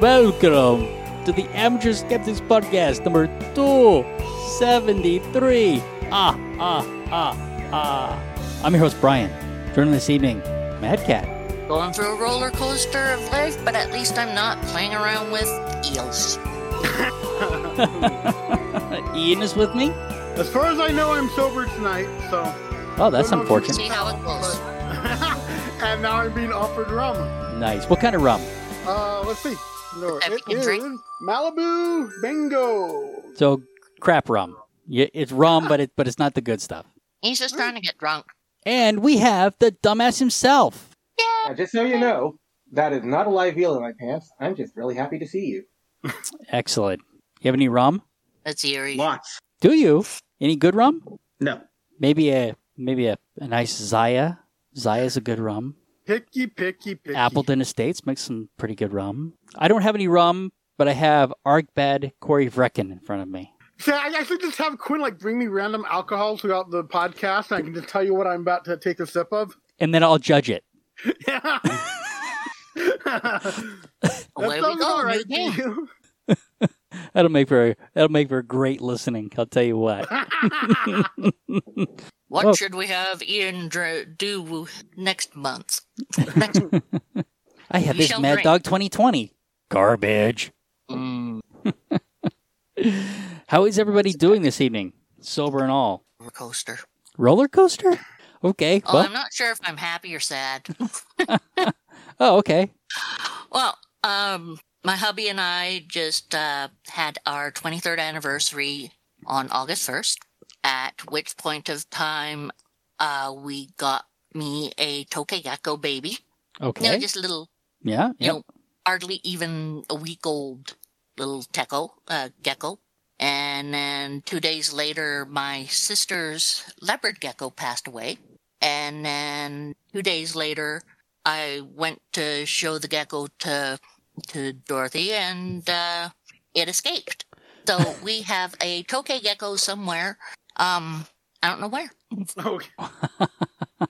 Welcome to the Amateur Skeptics Podcast number 273. Ah, ah, ah, ah. I'm your host, Brian. Joining this evening, Mad Cat. Going through a roller coaster of life, but at least I'm not playing around with eels. Ian is with me. As far as I know, I'm sober tonight, so. Oh, that's Don't know if you unfortunate. See how it goes. and now I'm being offered rum. Nice. What kind of rum? Uh, let's see. No, it Everything is drink? Malibu Bingo. So, crap rum. Yeah, it's rum, but it but it's not the good stuff. He's just trying to get drunk. And we have the dumbass himself. Yeah. Now, just so you know, that is not a live eel in my pants. I'm just really happy to see you. Excellent. You have any rum? That's eerie. Lots. Do you? Any good rum? No. Maybe a maybe a, a nice Zaya. Zaya's a good rum. Picky, picky, picky. Appleton Estates makes some pretty good rum. I don't have any rum, but I have Ardbeg Corryvreckan in front of me. See, I actually just have Quinn like bring me random alcohol throughout the podcast, and I can just tell you what I'm about to take a sip of. And then I'll judge it. Yeah. that Away we sounds go, all new right to game. you. That'll make for that'll make for great listening. I'll tell you what. What should we have Ian dr- do next month? Next, I have We this Mad drink. Dog 2020 garbage. mm, How is everybody doing this evening? Sober and all. roller coaster. Roller coaster? Okay. Oh, Well, I'm not sure if I'm happy or sad. oh, okay. well, um, my hubby and I just uh, had our 23rd anniversary on August 1st, at which point of time uh, we got me a Tokay gecko baby. Okay. You know, just a little yeah. you Yep. know, hardly even a week old little teco, uh, gecko. And then two days later, my sister's leopard gecko passed away. And then two days later, I went to show the gecko to, to Dorothy and, uh, it escaped. So we have a tokay gecko somewhere. Um, I don't know where. okay.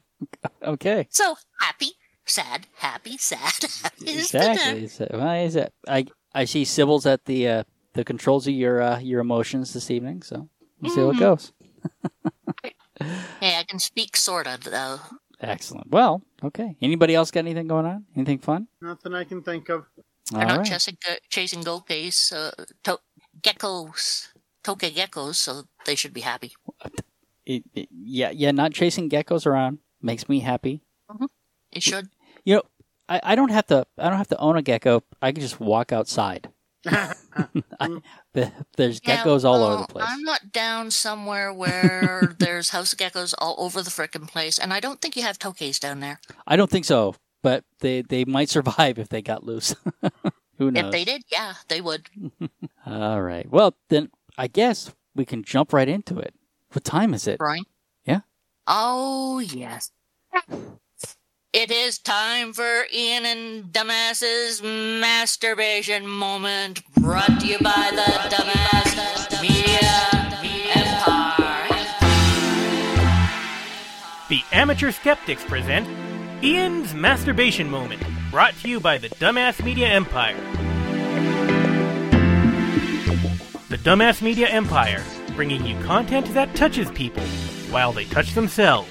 Okay. So happy, sad, happy, sad. is the Exactly. So, why is it? I I see Sybil's at the uh, the controls of your uh, your emotions this evening. So we'll see how it Mhm. goes. Hey, I can speak sorta though. Excellent. Well, okay. Anybody else got anything going on? Anything fun? Nothing I can think of. All They're not right. chasing, chasing gokes, uh, to- geckos, tokay geckos, so they should be happy. It- it- yeah, yeah. Not chasing geckos around makes me happy. Mm-hmm. It should. You know, I, I don't have to. I don't have to own a gecko. I can just walk outside. I, there's Yeah, geckos all over the place. I'm not down somewhere where there's house geckos all over the frickin' place, and I don't think you have tokays down there. I don't think so, but they they might survive if they got loose. Who knows? If they did, yeah, they would. All right. Well, then I guess we can jump right into it. What time is it? Brian? Yeah. Oh, yes. It is time for Ian and Dumbass's masturbation moment, brought to you by the Dumbass Media Empire. The Amateur Skeptics present Ian's Masturbation Moment, brought to you by the Dumbass Media Empire. The Dumbass Media Empire, bringing you content that touches people while they touch themselves.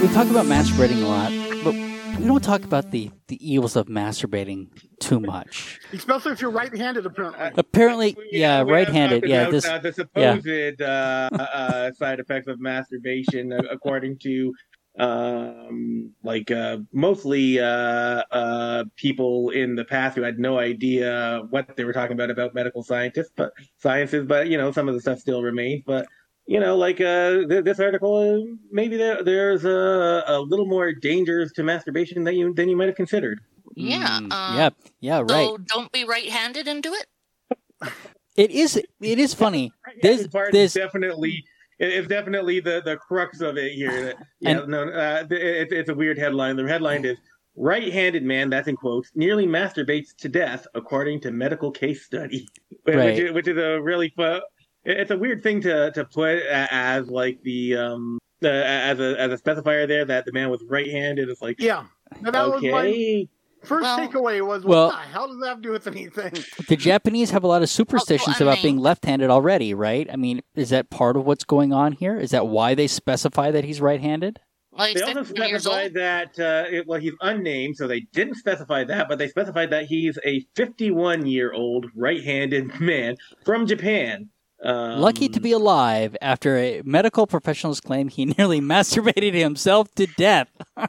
We talk about masturbating a lot, but we don't talk about the, the evils of masturbating too much. Especially if you're right-handed, apparently. Apparently, yeah, we have right-handed. Yeah, this. uh, the yeah. supposed uh, uh, side effects of masturbation, according to um, like uh, mostly uh, uh, people in the past who had no idea what they were talking about about medical scientists, but sciences. But you know, some of the stuff still remains. But you know, like uh, th- this article, uh, maybe there, there's a, a little more dangers to masturbation than you than you might have considered. Yeah. Mm, uh, yeah, yeah, right. So don't be right-handed and do it. It is. It is funny. There's, This part is definitely it- it's definitely the the crux of it here. That- Yeah, And- no, uh, it, it's a weird headline. The headline is "Right-handed man, that's in quotes, nearly masturbates to death, according to medical case study," which, Right. is, which is a really fun. It's a weird thing to to put as like the um uh, as a as a specifier there that the man was right-handed. It's like Yeah. Now, that was my okay, First Well- takeaway was, Well- what the hell does that have to do with anything? The Japanese have a lot of superstitions I about mean- being left-handed already, right? I mean, is that part of what's going on here? Is that why they specify that he's right-handed? Well, he's They also specified that uh, it, well, he's unnamed, so they didn't specify that, but they specified that he's a 51 year old right-handed man from Japan. Um, Lucky to be alive after a medical professionals claim he nearly masturbated himself to death.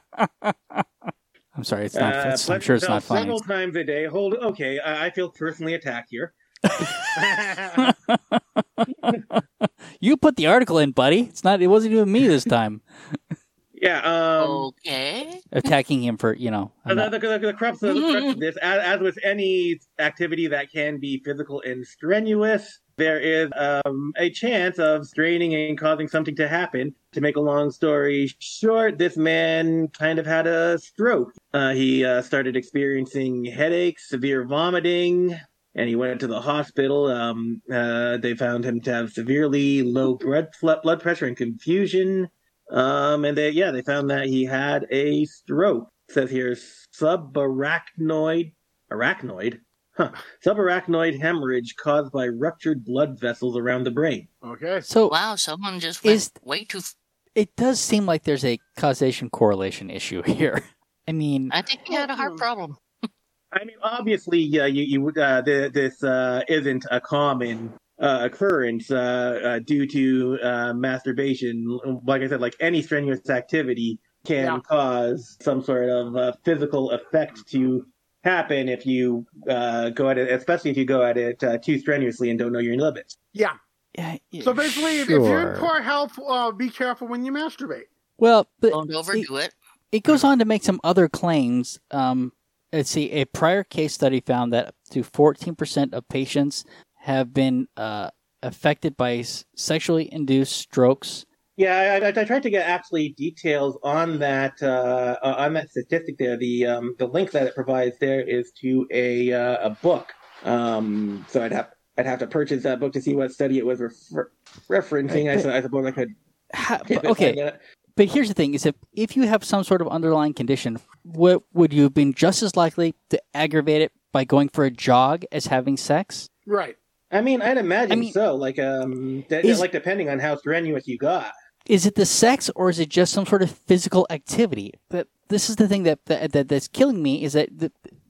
I'm sorry, it's not. uh, it's- I'm sure it's felt not funny. Several times a day. Hold. Okay, I, I feel personally attacked here. You put the article in, buddy. It's not. It wasn't even me this time Yeah. Um, Okay. attacking him for you know. I'm The, not- the, the, the crux of, the crux of this, as, as with any activity that can be physical and strenuous, there is um, a chance of straining and causing something to happen. To make a long story short, this man kind of had a stroke. Uh, he uh, started experiencing headaches, severe vomiting, and he went to the hospital. Um, uh, they found him to have severely low blood blood pressure and confusion. Um, and they, yeah, they found that he had a stroke. It says here subarachnoid, arachnoid, huh? Subarachnoid hemorrhage caused by ruptured blood vessels around the brain. okay. so Wow, someone just went Is- way too. f- it does seem like there's a causation correlation issue here. I mean, I think he had a heart problem. I mean, obviously, yeah, you, you uh, th- this uh, isn't a common uh, occurrence uh, uh, due to uh, masturbation. Like I said, like any strenuous activity can Yeah. cause some sort of uh, physical effect to happen if you uh, go at it, especially if you go at it uh, too strenuously and don't know your limits. Yeah. yeah, So basically, if, if you're in sure. poor health, uh, be careful when you masturbate. well, but Don't overdo it. It goes on to make some other claims. Um, let's see, a prior case study found that up to 14% of patients have been uh, affected by sexually induced strokes. Yeah, I, I, I tried to get actually details on that uh, uh, on that statistic there. The um, the link that it provides there is to a uh, a book. Um, so I'd have I'd have to purchase that book to see what study it was refer- referencing. I, su- I suppose I could. Ha- but- okay, but here's the thing: is if if you have some sort of underlying condition, what would you have been just as likely to aggravate it by going for a jog as having sex? Right. I mean, I'd imagine I mean- so. Like um, de- Is- like depending on how strenuous you got. Is it the sex or is it just some sort of physical activity? But this is the thing that that, that that's killing me is that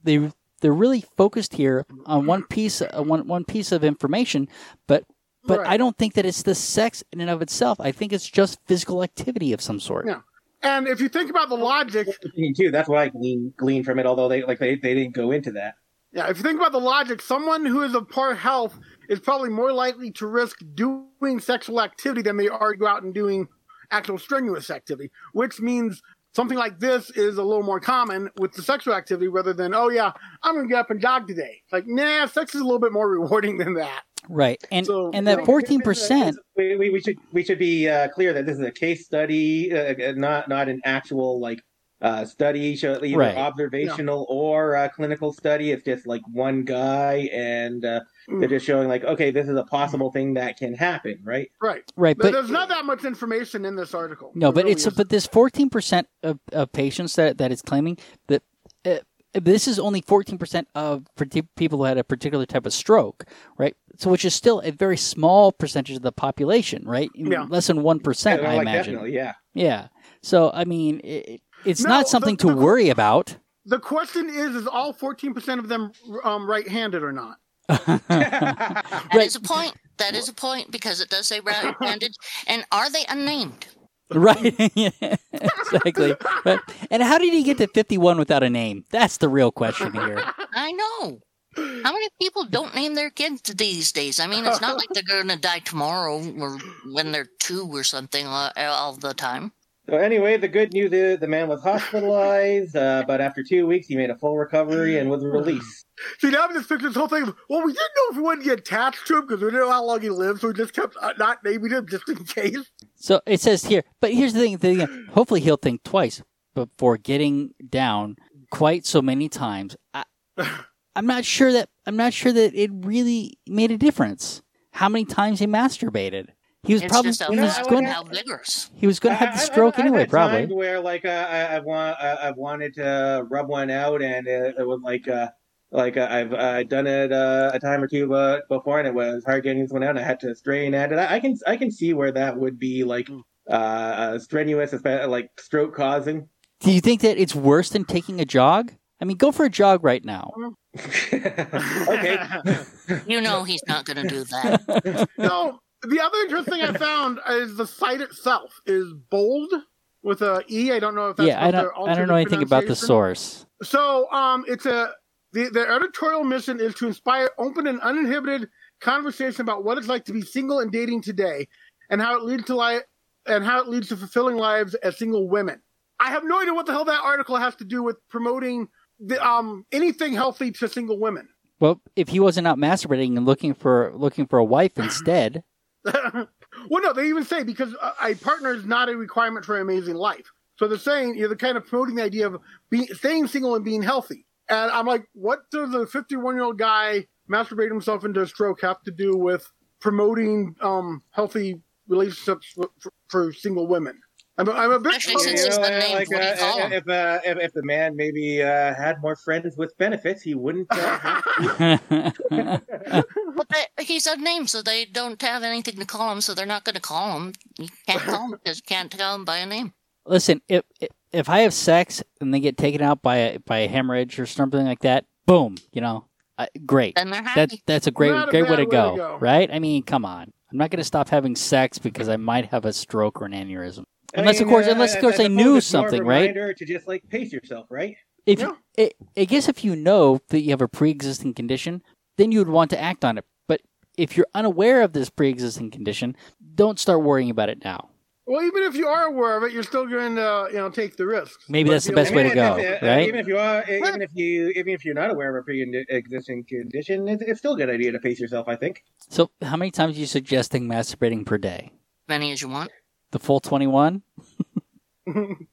they they're really focused here on one piece uh, one one piece of information, but but Right. I don't think that it's the sex in and of itself. I think it's just physical activity of some sort. Yeah. And if you think about the logic, Me too. That's what I glean glean from it. Although they like they, they didn't go into that. Yeah, if you think about the logic, someone who is of poor health is probably more likely to risk doing sexual activity than they are to go out and doing actual strenuous activity, which means something like this is a little more common with the sexual activity rather than, oh yeah, I'm gonna get up and jog today. It's like, nah, sex is a little bit more rewarding than that. Right, and So, and that fourteen percent. We, we, we should we should be uh, clear that this is a case study, uh, not not an actual like uh, study, show either Right. observational or uh, clinical study. It's just like one guy, and uh, Mm. they're just showing like, okay, this is a possible thing that can happen, right? Right. Right, But but there's not that much information in this article. No, There but really it's isn't. but this fourteen percent of, of patients that that it's claiming that uh, this is only fourteen percent of people who had a particular type of stroke, right? So which is still a very small percentage of the population, right? Yeah. Less than one percent, Yeah, I like, imagine. Yeah. Yeah. So I mean, it, it's No, not something the- to the- worry about. the question is: Is all 14% of them um, right-handed or not? That Right. is a point. That is a point because it does say right-handed. and are they unnamed? right. Exactly. But, and how did he get to fifty-one without a name? That's the real question here. I know. How many people don't name their kids these days? I mean, it's not like they're going to die tomorrow or when they're two or something uh, all the time. So anyway, the good news is the man was hospitalized, uh, but after two weeks, he made a full recovery and was released. See, now I'm just picturing this whole thing. of, Well, we didn't know if we wanted to get attached to him because we didn't know how long he lived, so we just kept uh, not naming him just in case. So it says here, but here's the thing, the hopefully he'll think twice before getting down quite so many times. I, I'm not sure that I'm not sure that it really made a difference. How many times he masturbated? He was It's probably just how, he was I going would how vigorous. he was going to have the stroke I've, anyway, I've had probably. times where like uh, I, I've want uh, I've wanted to rub one out, and it, it was like uh, like uh, I've uh, done it uh, a time or two uh, before, and it was hard getting this one out. And I had to strain at it. I, I can I can see where that would be like uh, uh, strenuous, like stroke causing. Do you think that it's worse than taking a jog? I mean, go for a jog right now. okay. You know he's not going to do that. so the other interesting thing I found is the site itself is bold with a e. I don't know if that's yeah, I don't their I don't know anything about the source. So, um, it's a the the editorial mission is to inspire open and uninhibited conversation about what it's like to be single and dating today, and how it leads to life, and how it leads to fulfilling lives as single women. I have no idea what the hell that article has to do with promoting the, um anything healthy to single women. Well, if he wasn't out masturbating and looking for looking for a wife instead, well, no, they even say because a, a partner is not a requirement for an amazing life. So they're saying you're the kind of promoting the idea of being staying single and being healthy. And I'm like, what does a 51 year old guy masturbate himself into a stroke have to do with promoting um, healthy relationships for, for, for single women? I'm, I'm a bit. Especially You since puzzled. it's know, like, what do you uh, if, uh, if if the man maybe uh, had more friends with benefits, he wouldn't. Have But they, he's unnamed, so they don't have anything to call him, so they're not going to call him. You can't call him because you can't tell him by a name. listen, if if I have sex and they get taken out by a, by a hemorrhage or something like that, boom, you know, uh, great. Then they're That happy. that's a great a great way to, way to go, go. right? I mean, come on. I'm not going to stop having sex because I might have a stroke or an aneurysm. I Unless, of course- uh, unless, of course, I suppose knew it's more of a something, right? reminder To just like pace yourself, right? If Yeah. I I guess if you know that you have a pre-existing condition, then you would want to act on it. But if you're unaware of this pre-existing condition, don't start worrying about it now. Well, even if you are aware of it, you're still going to, you know, take the risk. Maybe But that's the you best way to go, if- right? Even if you are, even if you, even if you're not aware of a pre-existing condition, it's, it's still a good idea to pace yourself. I think. So, how many times are you suggesting masturbating per day? As Many as you want. The full 21?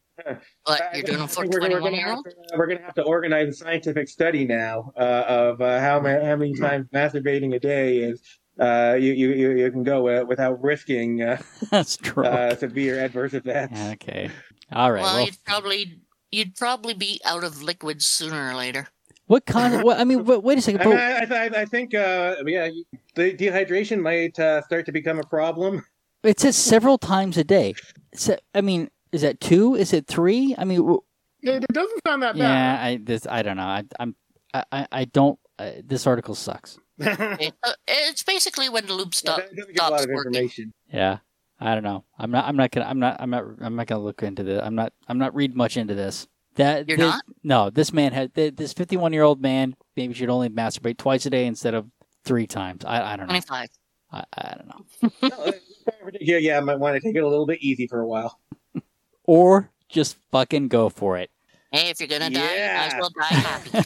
But you're doing them for we're, we're 21 gonna year have old? to, we're gonna have to organize a scientific study now uh, of uh, how ma- how many times masturbating a day is. Uh, you, you you you can go uh, without risking uh, Stroke. uh, severe adverse effects. okay. All right. Well, Well, you'd probably you'd probably be out of liquids sooner or later. what kind of, what, I mean, wait, wait a second. I, mean, I, I, I think uh, yeah, the dehydration might uh, start to become a problem. it says several times a day. So, I mean, is that two? Is it three? I mean, w- It it doesn't sound that bad. yeah, I, this, I don't know. I, I'm, I, I- I don't, uh, this article sucks. It, uh, it's basically when the loop stop, It doesn't give a lot stops working. information. Yeah. I don't know. I'm not. I'm not gonna. I'm not. I'm not. I'm not gonna look into this. I'm not. I'm not read much into this. That You're thi- not? No. This man had this 51 year old man maybe should only masturbate twice a day instead of three times. I. I don't know. 25. I, I don't know. No, yeah, yeah, I might want to take it a little bit easy for a while. Or just fucking go for it. Hey, if you're going to die, I might as well die happy.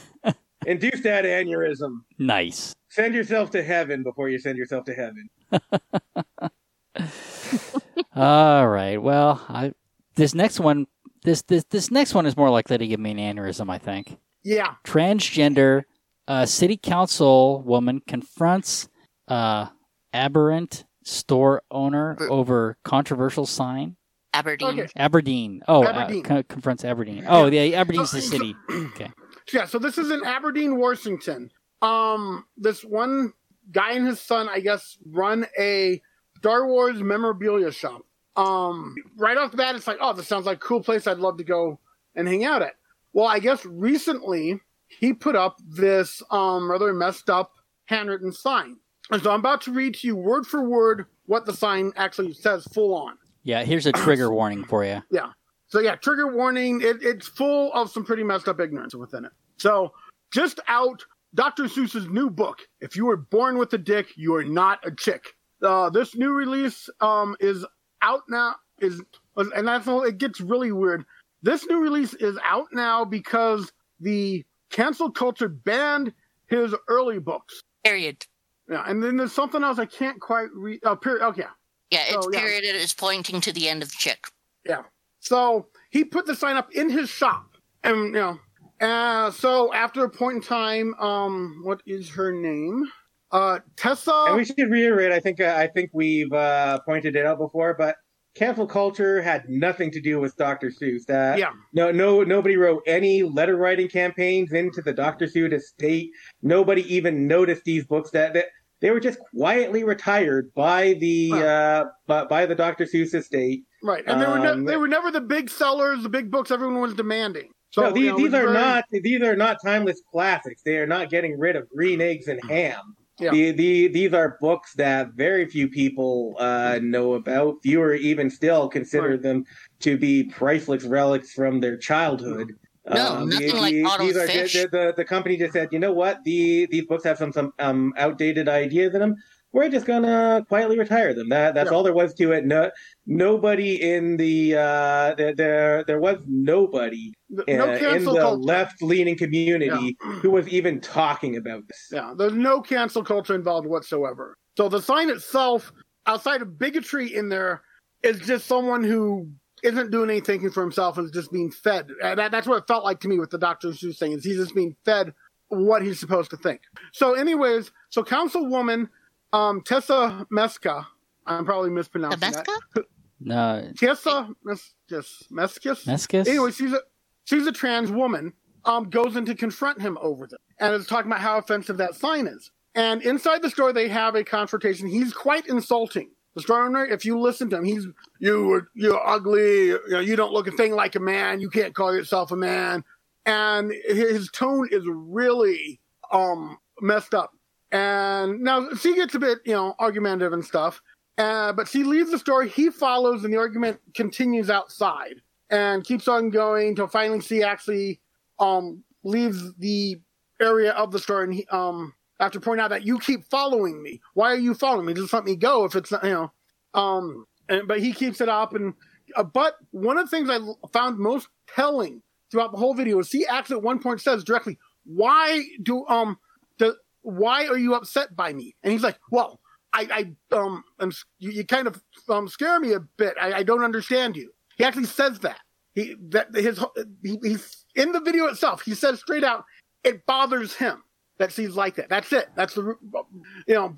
Induce that aneurysm. Nice. Send yourself to heaven before you send yourself to heaven. All right. Well, I this next one. This this this next one is more likely to give me an aneurysm. I think. yeah. transgender uh, city council woman confronts uh, aberrant store owner Er- over controversial sign. Aberdeen. Okay. Aberdeen. Oh, Aberdeen. Uh, co- confronts Aberdeen. Oh, yeah, Aberdeen's the city. Okay. Yeah, so this is in Aberdeen, Washington. Um, this one guy and his son, I guess, run a Star Wars memorabilia shop. Um, right off the bat, it's like, oh, this sounds like a cool place I'd love to go and hang out at. Well, I guess recently he put up this um rather messed up handwritten sign. And so I'm about to read to you word for word what the sign actually says full on. Yeah, here's a trigger warning for you. Yeah. So yeah, trigger warning. It, it's full of some pretty messed up ignorance within it. So just out Dr. Seuss's new book. If you were born with a dick, you are not a chick. Uh, this new release um, is out now. Is and that's all. It gets really weird. This new release is out now because the cancel culture banned his early books. Period. Yeah, and then there's something else I can't quite read. Oh, period. Okay. Yeah, it's Oh, yeah. period. It is pointing to the end of chick. Yeah. So he put the sign up in his shop, and you know, uh, so after a point in time, um, what is her name? Uh, Tessa. And we should reiterate. I think uh, I think we've uh, pointed it out before, but cancel culture had nothing to do with Dr. Seuss. That Yeah. no, no, nobody wrote any letter writing campaigns into the Dr. Seuss estate. Nobody even noticed these books. That, that they were just quietly retired by the Right. uh, by, by the Dr. Seuss estate. Right, and they were ne- Um, they were never the big sellers, the big books everyone was demanding. So no, these, you know, these are very- not these are not timeless classics. They are not getting rid of green eggs and ham. Yeah. The, the, these are books that very few people uh, know about. Fewer even still consider Right. them to be priceless relics from their childhood. Um, No, nothing the- like the- Otto's these are Fish. the, the, the company just said, you know what, the these books have some some um, outdated ideas in them. We're just gonna quietly retire them. That that's Yeah. all there was to it. No, nobody in the uh, there there, there was nobody no uh, in the culture. left-leaning community who was even talking about this. Yeah, there's no cancel culture involved whatsoever. So the sign itself, outside of bigotry in there, is just someone who isn't doing any thinking for himself and is just being fed. And that, that's what it felt like to me with the Dr. Seuss thing, is he's just being fed what he's supposed to think. So anyways, so Councilwoman um, Tessa Meska, I'm probably mispronouncing that. Tabasco? No, Tessa Mes- yes, Meskis? Mescus. Anyway, she's a she's a trans woman. Um, goes in to confront him over this, and is talking about how offensive that sign is. And inside the store, they have a confrontation. He's quite insulting. The store owner, if you listen to him, he's you you're ugly. You know, you don't look a thing like a man. You can't call yourself a man. And his tone is really um messed up. And now she gets a bit you know argumentative and stuff. Uh, but she leaves the story, He follows, and the argument continues outside and keeps on going until finally she actually um leaves the area of the store and he um after pointing out that you keep following me. Why are you following me? Just let me go if it's not you know. Um and, but he keeps it up and uh, but one of the things I found most telling throughout the whole video is he actually at one point says directly why do um the why are you upset by me? And he's like well i i um am, you, you kind of um scare me a bit. I, I don't understand you. He actually says that. He that his he, he's in the video itself. He says straight out, it bothers him that she's like that. That's it. That's the you know.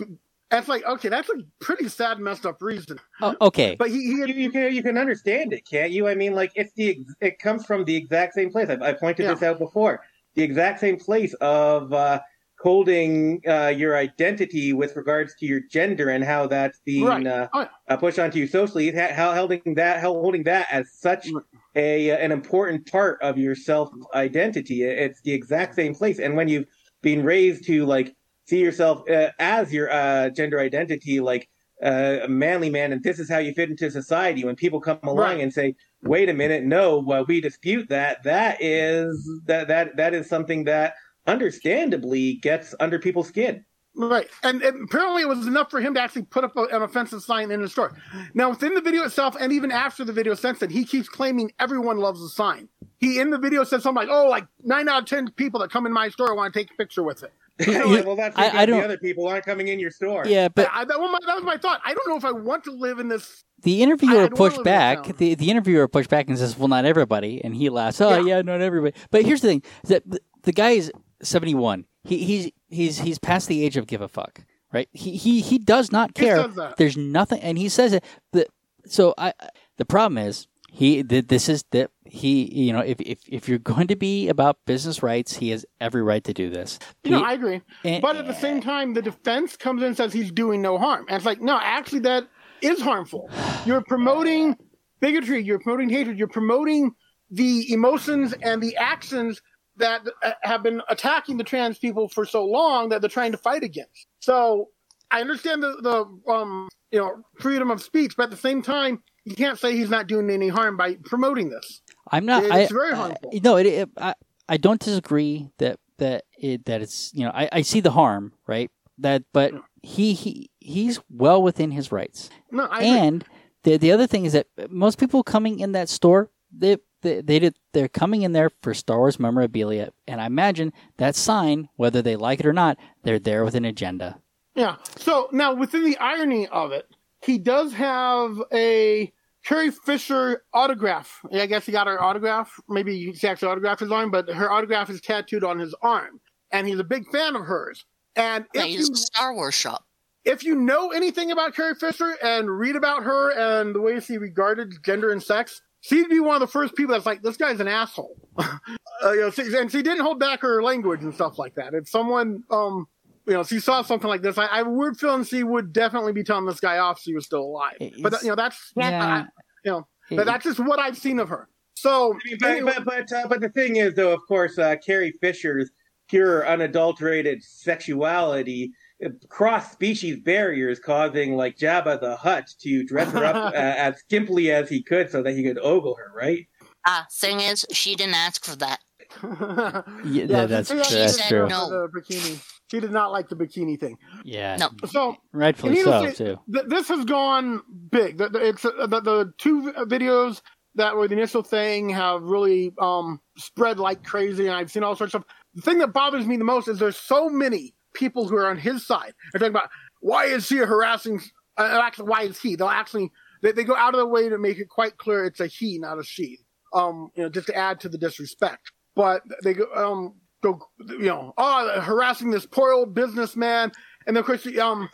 That's like okay. That's a pretty sad, messed up reason. Oh, okay. But he, You, he you can you can understand it, can't you? I mean, like it's the it comes from the exact same place. I, I pointed Yeah. this out before. The exact same place of uh, holding uh, your identity with regards to your gender and how that's being Right. uh, Oh, yeah. uh, pushed onto you socially. How holding that how holding that as such Right. a uh, an important part of your self identity. It's the exact same place. And when you've been raised to like see yourself uh, as your uh, gender identity, like uh, a manly man, and this is how you fit into society. When people come along Right. and say, "Wait a minute, no, well, we dispute that," that is that that that is something that understandably gets under people's skin. Right. And, and apparently it was enough for him to actually put up a, an offensive sign in the store. Now, within the video itself, and even after the video since then, he keeps claiming everyone loves the sign. He, in the video, said something like, oh, like nine out of 10 people that come in my store want to take a picture with it. Yeah, well, that's I- because I don't- the other people aren't coming in your store. Yeah, but I, that, was my, that was my thought. I don't know if I want to live in this. the interviewer pushed wanna live in back. The, the interviewer pushed back and says, "Well, not everybody." And he laughs. Oh, Yeah. yeah, not everybody. But here's the thing: is that the, the guy is seventy one. He, he's he's he's past the age of give a fuck. Right? He he he does not He care. says that. There's nothing, and he says it. The, so I the problem is he this is that he you know if, if if you're going to be about business rights, he has every right to do this. You know, I agree. and- But at the same time, the defense comes in and says he's doing no harm. And it's like, no, actually, that is harmful. You're promoting bigotry. You're promoting hatred. You're promoting the emotions and the actions that uh, have been attacking the trans people for so long that they're trying to fight against. So I understand the, the um, you know, freedom of speech, but at the same time, you can't say he's not doing any harm by promoting this. I'm not. It's I, very I- harmful. no, it, it, I I don't disagree that that it that it's you know I, I see the harm right that but he he he's well within his rights No, I agree. and the the other thing is that most people coming in that store they they, they did they're coming in there for Star Wars memorabilia and I imagine that sign whether they like it or not they're there with an agenda. Yeah. So now, within the irony of it, he does have a Carrie Fisher autograph. I guess he got her autograph. Maybe she actually autographed his arm, but her autograph is tattooed on his arm, and he's a big fan of hers. And if he's you Star Wars shop. if you know anything about Carrie Fisher and read about her and the way she regarded gender and sex, she'd be one of the first people that's like, this guy's an asshole. uh, you know, she, and she didn't hold back her language and stuff like that. If someone, um, you know, she saw something like this, I, I have a weird feeling she would definitely be telling this guy off if she was still alive. But you know, that's Yeah. you know, but that's just what I've seen of her. So, I mean, but anyway- but but, uh, but the thing is, though, of course, uh, Carrie Fisher's pure, unadulterated sexuality uh, cross species barriers, causing like Jabba the Hutt to dress her up uh, as skimpily as he could so that he could ogle her, right? Ah, thing is, she didn't ask for that. Yeah, yeah, that's- she- she that's didn't true. like The bikini. She did not like the bikini thing. yeah, No. So, rightfully And so needless to- too. th- this has gone big. The, the, it's uh, the, the two videos that were the initial thing have really um, spread like crazy, and I've seen all sorts of. The thing that bothers me the most is there's so many people who are on his side. They're talking about why is he harassing? Uh, actually, why is he? They'll actually they, they go out of their way to make it quite clear it's a he, not a she. Um, you know, just to add to the disrespect. But they go um go you know oh harassing this poor old businessman, and then of course um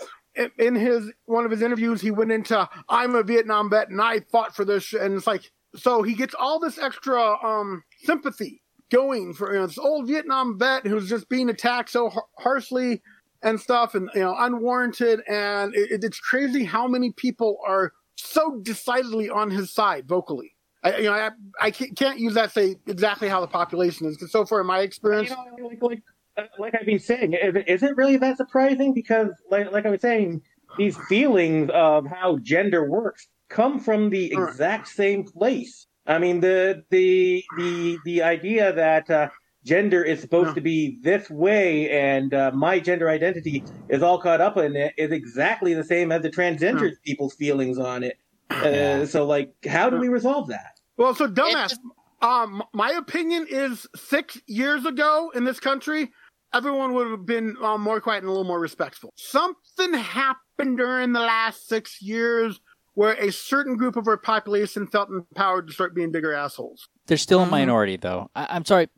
in- his one of his interviews, he went into "I'm a Vietnam vet and I fought for this," and it's like so he gets all this extra um sympathy going for you know this old Vietnam vet who's just being attacked so har- harshly and stuff, and you know unwarranted, and it, it's crazy how many people are so decidedly on his side vocally. I, you know, I, I can't can't use that to say exactly how the population is because so far in my experience, You know, like like uh, like I've been saying, is it really that surprising? Because like like I was saying, these feelings of how gender works come from the exact same place. I mean, the the the the idea that uh, gender is supposed Yeah. to be this way and uh, my gender identity is all caught up in it is exactly the same as the transgender people's feelings on it. Uh, Yeah. So, like, how do we resolve that? Well, so dumbass. It's- Um, my opinion is six years ago in this country, everyone would have been um, more quiet and a little more respectful. Something happened during the last six years where a certain group of our population felt empowered to start being bigger assholes. They're still a Mhm. minority, though. I, I'm sorry,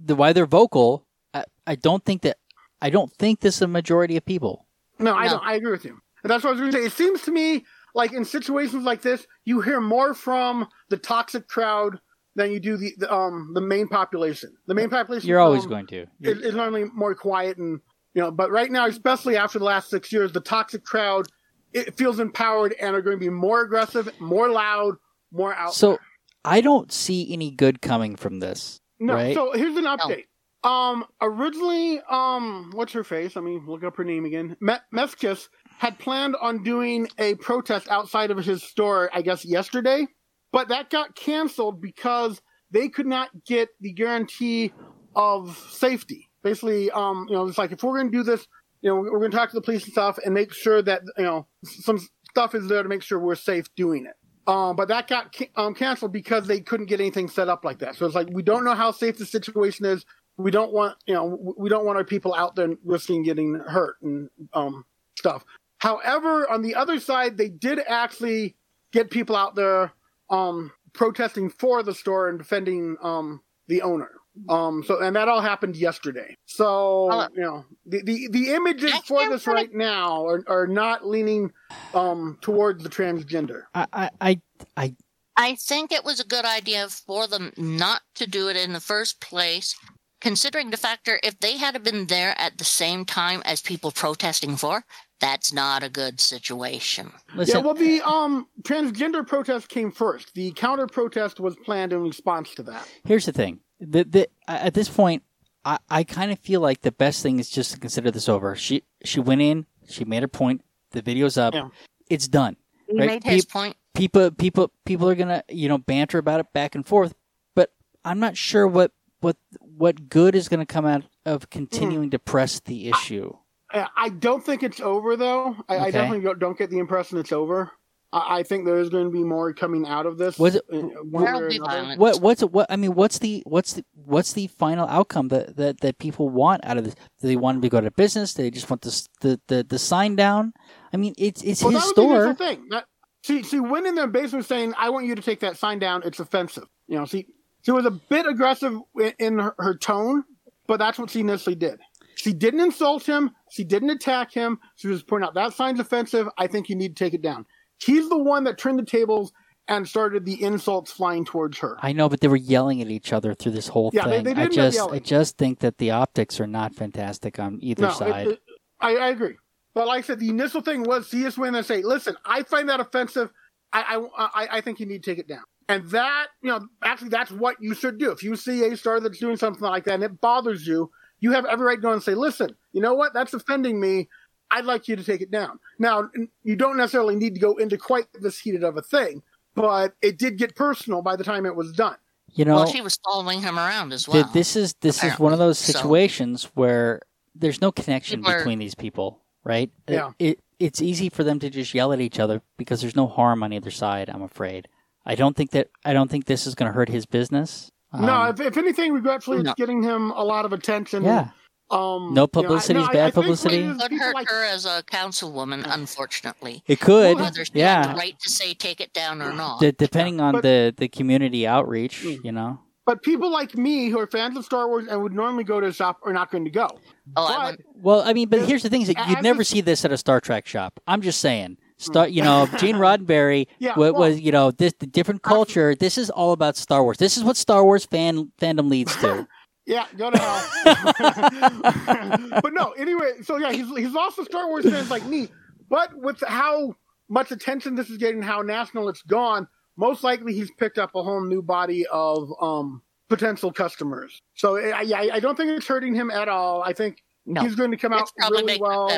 the why they're vocal. I, I don't think that. I don't think this is a majority of people. No, I don't. I agree with you. And that's what I was going to say. It seems to me like in situations like this, you hear more from the toxic crowd than you do the, the um the main population. The main population. You're always um, going to. it, it's normally more quiet and you know but right now especially after the last six years the toxic crowd it feels empowered and are going to be more aggressive more loud more out So I don't see any good coming from this. no right. so here's an update um originally um what's her face let me look up her name again Me- Meskis had planned on doing a protest outside of his store i guess yesterday but that got canceled because they could not get the guarantee of safety. Basically, um, you know, it's like if we're going to do this, you know, we're going to talk to the police and stuff and make sure that you know some stuff is there to make sure we're safe doing it. Um, but that got um, canceled because they couldn't get anything set up like that. So it's like we don't know how safe the situation is. We don't want, you know, we don't want our people out there risking getting hurt and um, stuff. However, on the other side, they did actually get people out there um, protesting for the store and defending um, the owner. Um, so and that all happened yesterday. So Well, you know the the, the images I for can't this really- right now are, are not leaning um, towards the transgender. I, I, I, I I think it was a good idea for them not to do it in the first place, considering the factor if they had been there at the same time as people protesting for, that's not a good situation. listen. yeah, well, the um transgender protest came first. The counter protest was planned in response to that. here's the thing. The, the, at this point, I, I kind of feel like the best thing is just to consider this over. She she went in, she made her point. The video's up. Yeah. It's done. He Right, made his peop- point. People people people are gonna you know banter about it back and forth, but I'm not sure what what what good is gonna come out of continuing to press the issue. Uh, I don't think it's over though. I, I definitely don't- don't get the impression it's over. I, I think there is going to be more coming out of this. Was it- one There'll way or be another. violence. What what's what I mean? What's the what's the what's the final outcome that that, that people want out of this? Do they want him to go to business? Do they just want the the the, the sign down? I mean, it's it's Well, his that was store. initial thing. That, she she went in there basically saying, "I want you to take that sign down. It's offensive." You know, see, she was a bit aggressive in, in her, her tone, but that's what she initially did. She didn't insult him. She didn't attack him. She was pointing out that sign's offensive. I think you need to take it down. He's the one that turned the tables and started the insults flying towards her. I know, but they were yelling at each other through this whole Yeah, they- thing. they I end up just. I just think that the optics are not fantastic on either No, it- side. it- I, I agree. But like I said, the initial thing was see us win and say, listen, I find that offensive. I, I, I, I think you need to take it down. And that, you know, actually, that's what you should do. If you see a star that's doing something like that and it bothers you, you have every right to go and say, listen, you know what? That's offending me. I'd like you to take it down. Now, you don't necessarily need to go into quite this heated of a thing, but it did get personal by the time it was done. you know, well, she was following him around as th- well. this is this is one of apparently, those so- situations where there's no connection People are- between these people, right? It- Yeah. It, it's easy for them to just yell at each other because there's no harm on either side. I'm afraid. I don't think that I don't think this is going to hurt his business. No, Um, if, if anything, regretfully, No. it's getting him a lot of attention. yeah. Um, No you know, I- publicity is no, I- bad I think it publicity. could people hurt like- her as a councilwoman, unfortunately. It could, Well, Whether she had yeah. the right to say take it down or not. D- depending on But- the the community outreach, Mm. you know. But people like me who are fans of Star Wars and would normally go to a shop are not going to go. oh, but- went, Well, I mean, but here's the thing: is that you'd a- never see this at a Star Trek shop. I'm just saying. Star, you know, Gene Roddenberry Yeah, wa- well- was, you know, this the different culture. This is all about Star Wars. This is what Star Wars fan fandom leads to. Yeah, go to hell. but no, anyway, so yeah, he's he's also Star Wars fans like me. But with how much attention this is getting, how national it's gone, most likely he's picked up a whole new body of um, potential customers. So I, I, I don't think it's hurting him at all. I think no. he's going to come out really making well.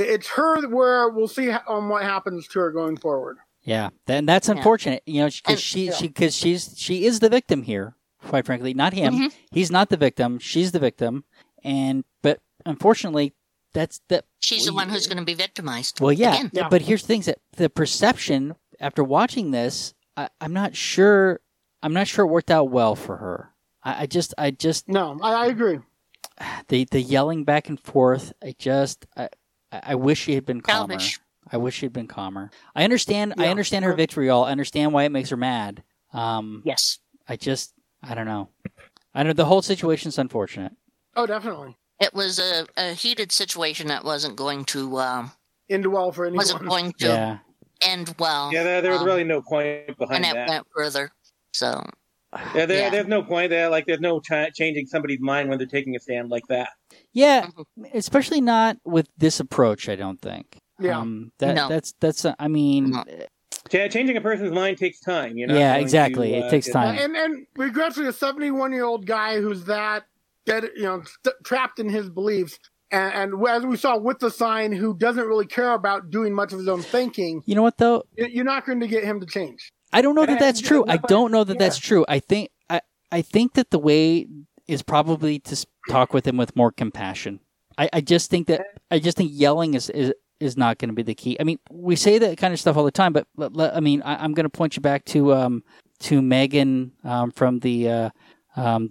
It better for him. It's her where we'll see um, what happens to her going forward. Yeah, then that's Yeah. unfortunate. You know, because she yeah. she because she's she is the victim here. Quite frankly, not him. Mhm. He's not the victim. She's the victim. And but unfortunately, that's that. She's the one who's going to be victimized. Well, yeah, Again. Yeah. but here's the things that the perception after watching this, I, I'm not sure. I'm not sure it worked out well for her. I, I just, I just No, I, I agree. the the yelling back and forth. I just, I, I I wish she had been calmer. Childish. I wish she had been calmer. I understand. I understand her vitriol. I understand why it makes her mad. Um, Yes. I just, I don't know. I know the whole situation's unfortunate. Oh, definitely. It was a, a heated situation that wasn't going to um, Into well for anyone. wasn't going to Yeah. end well. Yeah, there, there was Um, really no point point behind it that. went further. So Yeah, there, yeah. there's no point there. Like, there's no ch- changing somebody's mind when they're taking a stand like that. Yeah, Mm-hmm. especially not with this approach. I don't think. Yeah. Um, that No. that's that's. uh, I mean, No. Ch- changing a person's mind takes time. You know. Yeah, exactly. It takes time. And and regretfully, a seventy-one-year-old guy who's that dead, you know, st- trapped in his beliefs, and, and as we saw with the sign, who doesn't really care about doing much of his own thinking, you know what though? you're not going to get him to change. I don't know that that's true. I don't know that that's true. I think I I think that the way is probably to talk with him with more compassion. I, I just think that I just think yelling is is, is not going to be the key. I mean, we say that kind of stuff all the time, but I mean, I, I'm going to point you back to um to Megan um, from the uh, um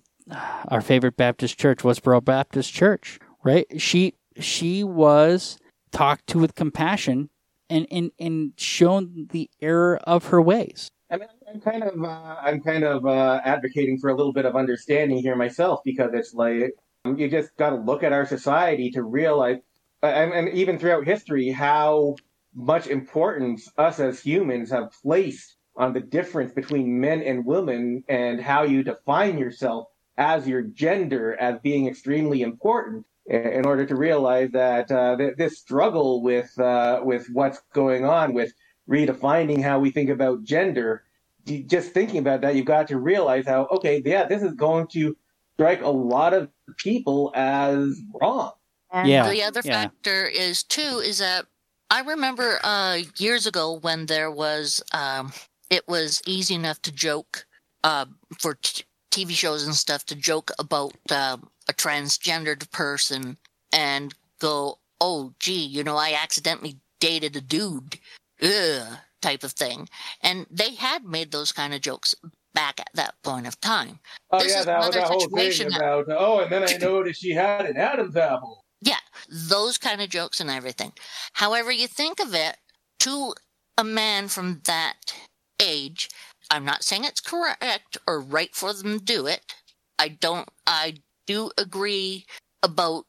our favorite Baptist church, Westboro Baptist Church, right? She she was talked to with compassion and and and shown the error of her ways. I mean, I'm kind of, uh, I'm kind of uh, advocating for a little bit of understanding here myself because it's like um, you just got to look at our society to realize, uh, and, and even throughout history, how much importance us as humans have placed on the difference between men and women and how you define yourself as your gender as being extremely important in order to realize that uh, th- this struggle with uh, with what's going on with redefining how we think about gender. Just thinking about that, you've got to realize how okay, yeah, this is going to strike a lot of people as wrong. And Yeah, the other yeah. factor is too is that I remember uh, years ago when there was um, it was easy enough to joke uh, for t- TV shows and stuff to joke about um a transgendered person and go, oh gee, you know, I accidentally dated a dude, ugh, type of thing, and they had made those kind of jokes back at that point of time. Oh This yeah, that, that whole thing that- about oh, and then I noticed she had an Adam's apple. Yeah, those kind of jokes and everything. However, you think of it, to a man from that age, I'm not saying it's correct or right for them to do it. I don't, I do agree about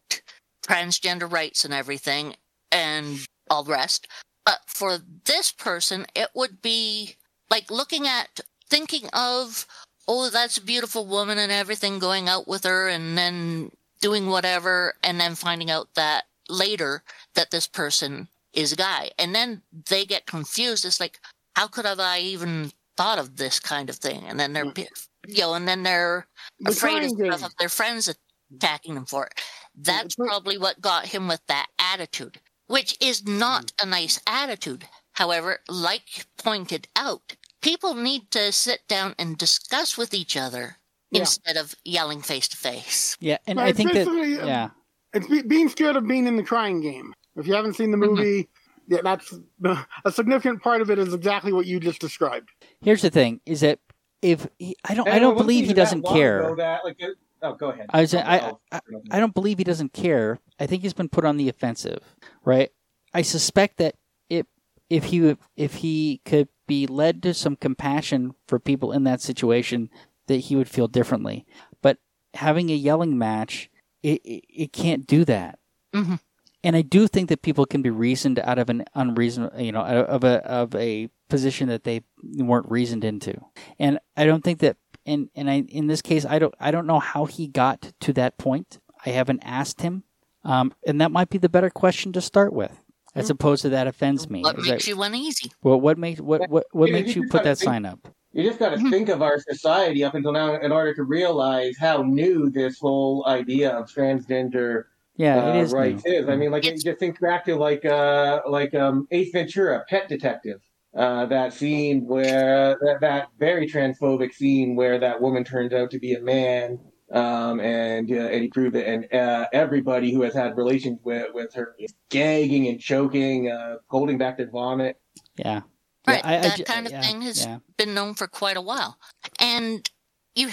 transgender rights and everything and all the rest. But for this person, it would be like looking at, thinking of, oh, that's a beautiful woman and everything, going out with her and then doing whatever, and then finding out that later that this person is a guy. And then they get confused. It's like, how could have I even thought of this kind of thing? And then they're, mm. You know, and then they're The afraid of, trying of their friends attacking them for it. That's probably what got him with that attitude, which is not Mm. a nice attitude. However, like pointed out, people need to sit down and discuss with each other Yeah. instead of yelling face to face. Yeah, and Well, I think that um, yeah, It's be, being scared of being in the crying game. If you haven't seen the Mm-hmm. movie, yeah, that's a significant part of it. Is exactly what you just described. here's the thing: is that if he, I don't, I don't believe he doesn't long care. ago That, like, it- oh, go ahead. I was I, I'll- I, I don't believe he doesn't care. I think he's been put on the offensive, right? I suspect that if if he if he could be led to some compassion for people in that situation, that he would feel differently. But having a yelling match, it it, it can't do that. Mhm. And I do think that people can be reasoned out of an unreason, you know, of a of a position that they weren't reasoned into. And I don't think that and and I in this case I don't I don't know how he got to that point. I haven't asked him, um, and that might be the better question to start with, as opposed to that offends me. What Is makes that- you uneasy? well, what makes what what, what Yeah, makes you you put that think- sign up? You just got to Mhm. think of our society up until now in order to realize how new this whole idea of transgender Yeah, uh, it is. rights new. is. I mean, like It's- just think back to like uh like um Ace Ventura, Pet Detective. Uh, that scene where that, that very transphobic scene where that woman turns out to be a man, um, and uh, and he proved it, and uh, everybody who has had relations with with her is gagging and choking, uh, holding back their vomit. Yeah. Right, Yeah, I- I that ju- kind of yeah, thing has yeah. been known for quite a while. And you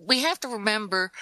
we have to remember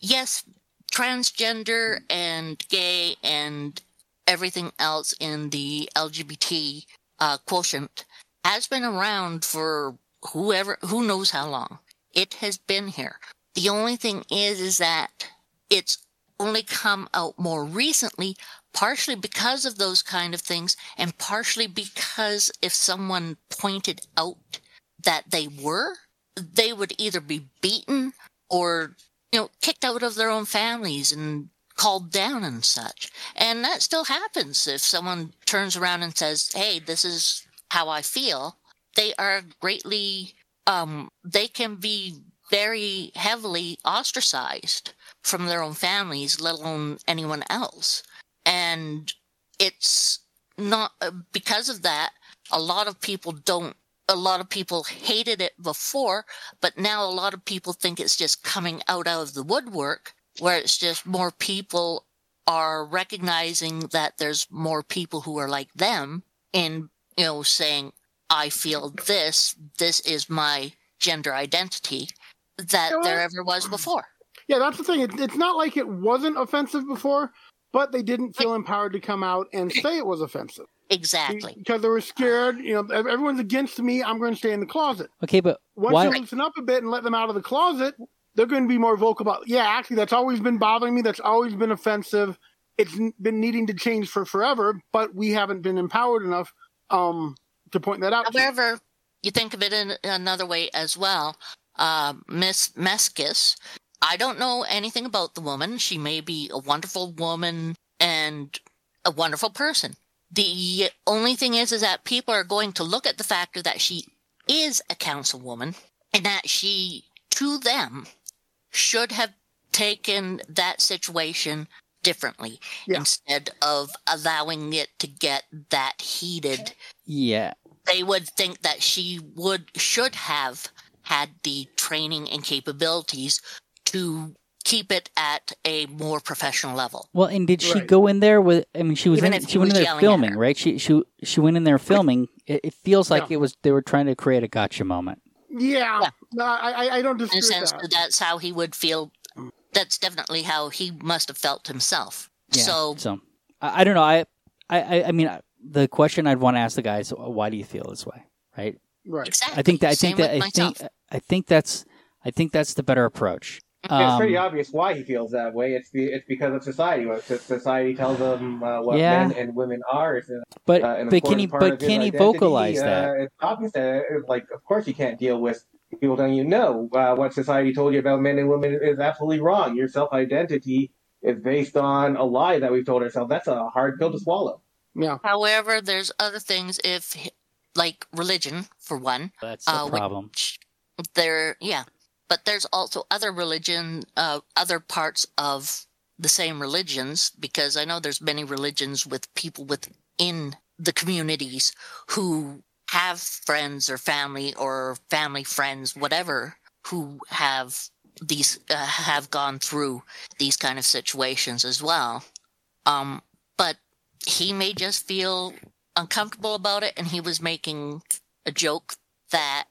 yes, transgender and gay and everything else in the LGBT uh, quotient has been around for whoever who knows how long. It has been here. The only thing is is that it's only come out more recently partially because of those kind of things and partially because if someone pointed out that they were they would either be beaten or you know kicked out of their own families and called down and such. And that still happens if someone turns around and says hey this is how i feel. They are greatly um they can be very heavily ostracized from their own families let alone anyone else. And it's not uh, because of that a lot of people don't a lot of people hated it before but now a lot of people think it's just coming out of the woodwork where it's just more people are recognizing that there's more people who are like them and you know saying i feel this this is my gender identity that You know there ever was before. Yeah, that's the thing. It, it's not like it wasn't offensive before, but they didn't feel empowered to come out and say it was offensive exactly because they were scared. You know, everyone's against me. I'm going to stay in the closet. Okay, but Once why? you loosen up a bit and let them out of the closet, they're going to be more vocal about. Yeah, actually, that's always been bothering me. That's always been offensive. It's been needing to change for forever, but we haven't been empowered enough um, to point that out. to. However, you think of it in another way as well. Uh, Miss Meskis, I don't know anything about the woman. She may be a wonderful woman and a wonderful person. The only thing is, is that people are going to look at the factor that she is a councilwoman and that she, to them, should have taken that situation differently Yeah. instead of allowing it to get that heated Yeah, they would think that she would should have had the training and capabilities to keep it at a more professional level. Well, and did she Right. go in there with? I mean, she was Even in, if she he went in there filming, right? She she she went in there filming. It, it feels like Yeah. it was they were trying to create a gotcha moment. Yeah, Yeah. No, I, I- I don't In a sense, that. that's how he would feel. That's definitely how he must have felt himself. Yeah. So so I, I don't know. I I I- I mean, I- the question I'd want to ask the guys: why do you feel this way? Right? Right. exactly. I think that I Same think that I myself. think I think that's I think that's the better approach. It's pretty Um, obvious why he feels that way. It's be, it's because of society. What society tells him uh, what Yeah. men and women are. It's but uh, an but can he but of his can he identity. vocalize Uh, that? It's obvious that, uh, like, of course, you can't deal with people telling you no. Uh, what society told you about men and women is absolutely wrong. Your self identity is based on a lie that we've told ourselves. That's a hard pill to swallow. Yeah. However, there's other things if like religion for one. That's the uh, problem. There yeah. But there's also other religion uh other parts of the same religions because I know there's many religions with people within the communities who have friends or family or family friends whatever who have these uh, have gone through these kind of situations as well. Um but he may just feel uncomfortable about it and he was making a joke that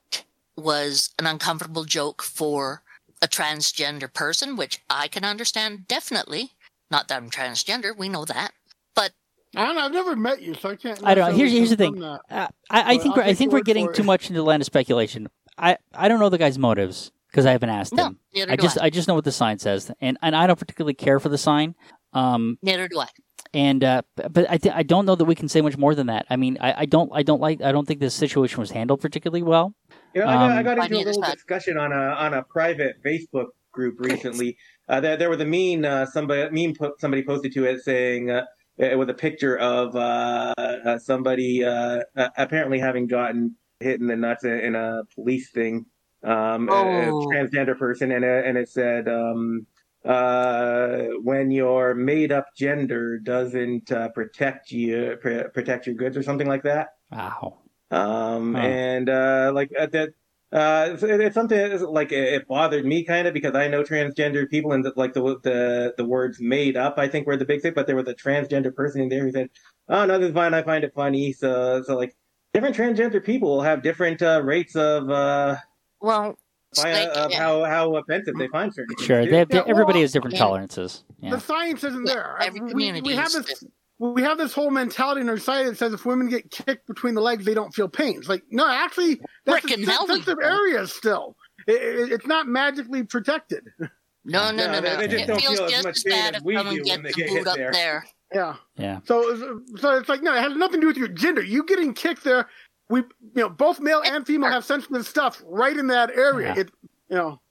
was an uncomfortable joke for a transgender person which i can understand definitely not that i'm transgender we know that but I don't know. I've never met you, so I can't. I don't know. Here's here's the thing. that. Uh, I, I think we're, I think we're getting too it. much into the land of speculation. I, I don't know the guy's motives because I haven't asked no him. neither I do just I. I just know what the sign says, and and I don't particularly care for the sign. Um, neither do i and uh, but I th- I don't know that we can say much more than that. I mean, I, I don't I don't like I don't think this situation was handled particularly well. You know, I got, I Um, got into a little this discussion on a on a private Facebook group recently. Uh, there, there was a meme uh, somebody meme po- somebody posted to it saying uh, it was a picture of uh, uh, somebody uh, uh, apparently having gotten hit in the nuts in, in a police thing, um, a- a, Oh. transgender person, and it, and it said. Um, uh, when your made up gender doesn't uh, protect you, pr- protect your goods or something like that. Wow. Um, Huh. and uh, like uh, that, uh, it's, it's something that's, like it, it bothered me kind of because I know transgender people and like the the the words "made up" I think were the big thing, but there was a transgender person in there who said, "Oh no, this is fine. I find it funny." So so like different transgender people will have different uh, rates of uh, well fi- like, of yeah. how how offensive they find certain things. Sure. too. They, Yeah, they- well, everybody has different yeah. tolerances. Yeah. The science isn't Yeah, there. every we, community we have is this. We have this whole mentality in our society that says if women get kicked between the legs, they don't feel pain. It's like no, actually, that's Frickin' a sensitive do. area still. It, it, it's not magically protected. no no No, no they- no they just it don't feels feel as just much as pain bad as if we someone gets the get boot up there. there Yeah. Yeah. So, so it's like no, it has nothing to do with your gender. You getting kicked there, we, you know, both male and female have sensitive stuff right in that area. Yeah. It, you know,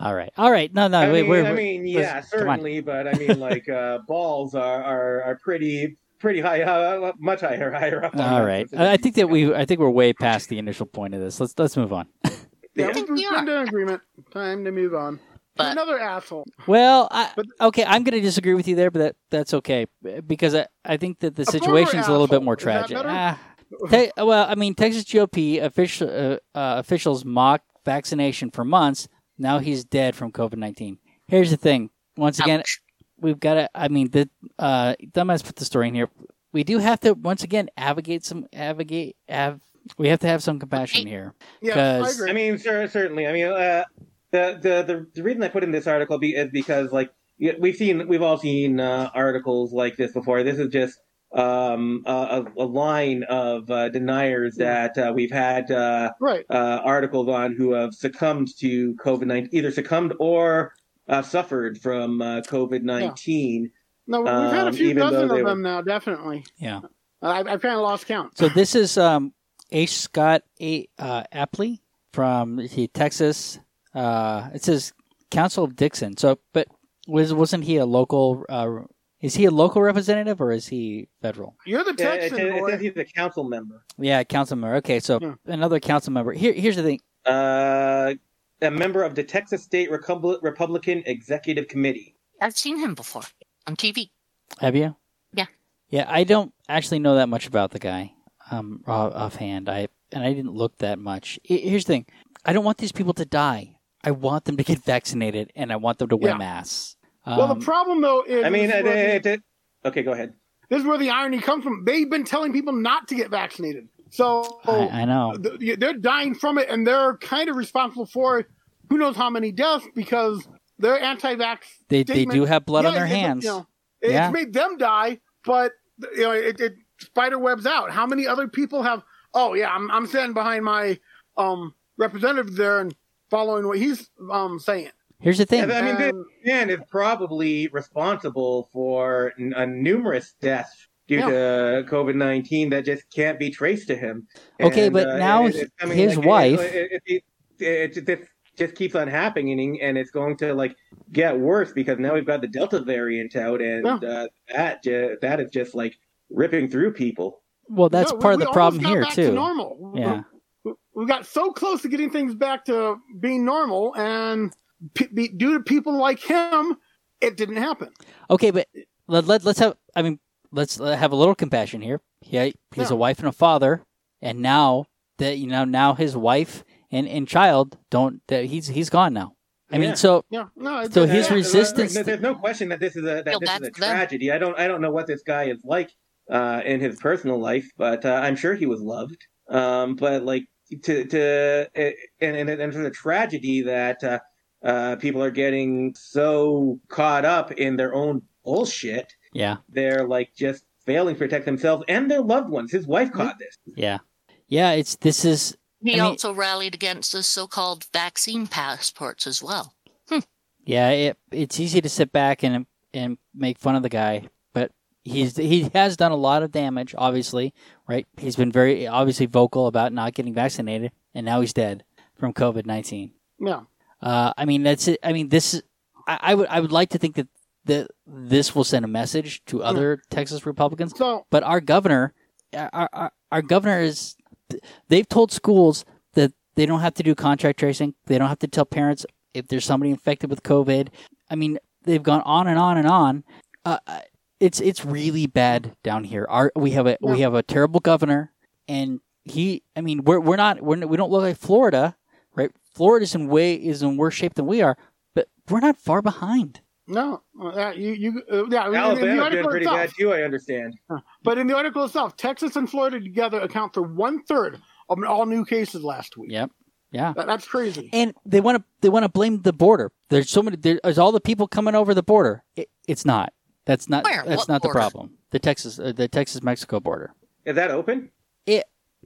All right. All right. No, no. I wait, mean, we're, I we're- mean, yeah, certainly, but I mean, like uh, balls are, are are pretty pretty high, uh, much higher higher up. on All that right. specific I I think that we I think we're way past the initial point of this. Let's let's move on. yeah, Yeah. we- we've been in agreement. Time to move on. But- Another asshole. Well, I, But- okay, I'm going to disagree with you there, but that that's okay because I, I think that the A former situation's a little bit more tragic. Ah, te- well, I mean, Texas GOP official, uh, uh, officials mock vaccination for months. Now he's dead from COVID nineteen. Here's the thing. Once again, Ouch. we've got to. I mean, the uh, dumbass put the story in here. We do have to once again advocate some advocate. Av, we have to have some compassion here. Yeah, I 'Cause- agree. I mean, sure, certainly. I mean, uh, the, the the the reason I put in this article be, is because like we've seen we've all seen uh, articles like this before. This is just um, a, a a line of uh, deniers that uh, we've had uh, right. uh, articles on who have succumbed to COVID nineteen, either succumbed or uh, suffered from uh, COVID nineteen. No, we've had a Um, few dozen they of were- them now. Definitely. Yeah. I, I kind of lost count. So this is um, H. Scott A. Uh, Apley from the Texas. Uh, it says Council of Dixon. So, but was wasn't he a local? Is he a local representative or is he federal? You're the Yeah, it, Texan it says he's a council member, Yeah, council member. Okay, so Yeah. another council member. Here, here's the thing. uh, a member of the Texas State Repub- Republican Executive Committee. i've seen him before on tv Have you? Yeah. Yeah, I don't actually know that much about the guy. Um, offhand, I and I didn't look that much. Here's the thing. I don't want these people to die. I want them to get vaccinated, and I want them to wear Yeah. masks. Well, Um, the problem though is I mean, this, it, is where, it, it, okay, go ahead. this is where the irony comes from. They've been telling people not to get vaccinated, so I, I know. th- they're dying from it, and they're kind of responsible for who knows how many deaths because they're anti-vax. They they do have blood on their hands. You know, Yeah. It's made them die, but you know, it, it spider webs out. How many other people have? Oh yeah, I'm I'm standing behind my um representative there and following what he's um saying. Here's the thing. I mean, this Um, man is probably responsible for n- uh, numerous deaths due Yeah. to COVID nineteen that just can't be traced to him. Okay, And, but uh, now it- it- I mean, his like, wife- it, it, it, it, it just keeps on happening, and it's going to like get worse because now we've got the Delta variant out, and uh, that ju- that is just like ripping through people. well, that's no, we- part of the almost problem got here back to too. normal. Yeah. We, we got so close to getting things back to being normal, and p- be, due to people like him, it didn't happen. Okay, but let, let let's have. I mean, let's uh, have a little compassion here. Yeah, he's Yeah. a wife and a father, and now that you know, now his wife and, and child don't. That he's he's gone now. I mean, Yeah. so Yeah, no. It So didn't his happen. resistance- There- There's no question that this is a that Feel this is a for them. tragedy. I don't I don't know what this guy is like uh, in his personal life, but uh, I'm sure he was loved. Um, but like to to and and, and for the tragedy that uh, uh, people are getting so caught up in their own bullshit, yeah, they're like just failing to protect themselves and their loved ones. His wife caught this. yeah, yeah. It's this is He I mean- also rallied against the so-called vaccine passports as well. yeah. It, it's easy to sit back and and make fun of the guy, but he's he has done a lot of damage. Obviously, right? He's been very obviously vocal about not getting vaccinated, and now he's dead from COVID nineteen. Yeah. Uh, I mean, that's it. I mean, this. I, I would. I would like to think that that this will send a message to other Texas Republicans. So But our governor, our, our our governor is. They've told schools that they don't have to do contract tracing. They don't have to tell parents if there's somebody infected with COVID. I mean, they've gone on and on and on. Uh, it's it's really bad down here. Our we have a we have a terrible governor, and he. I mean, we're we're not we're, we don't look like Florida, right? Florida's in way is in worse shape than we are, but we're not far behind. no, uh, you you uh, yeah. in- in the Alabama's doing pretty itself- bad too. I understand. But in the article itself, Texas and Florida together account for one third of all new cases last week. Yep. Yeah. That, that's crazy. and they want to they want to blame the border. There's so many. There's all the people coming over the border. It, it's not. That's not. Where? That's What not border? the problem. The Texas uh, the Texas Mexico border. Is that open?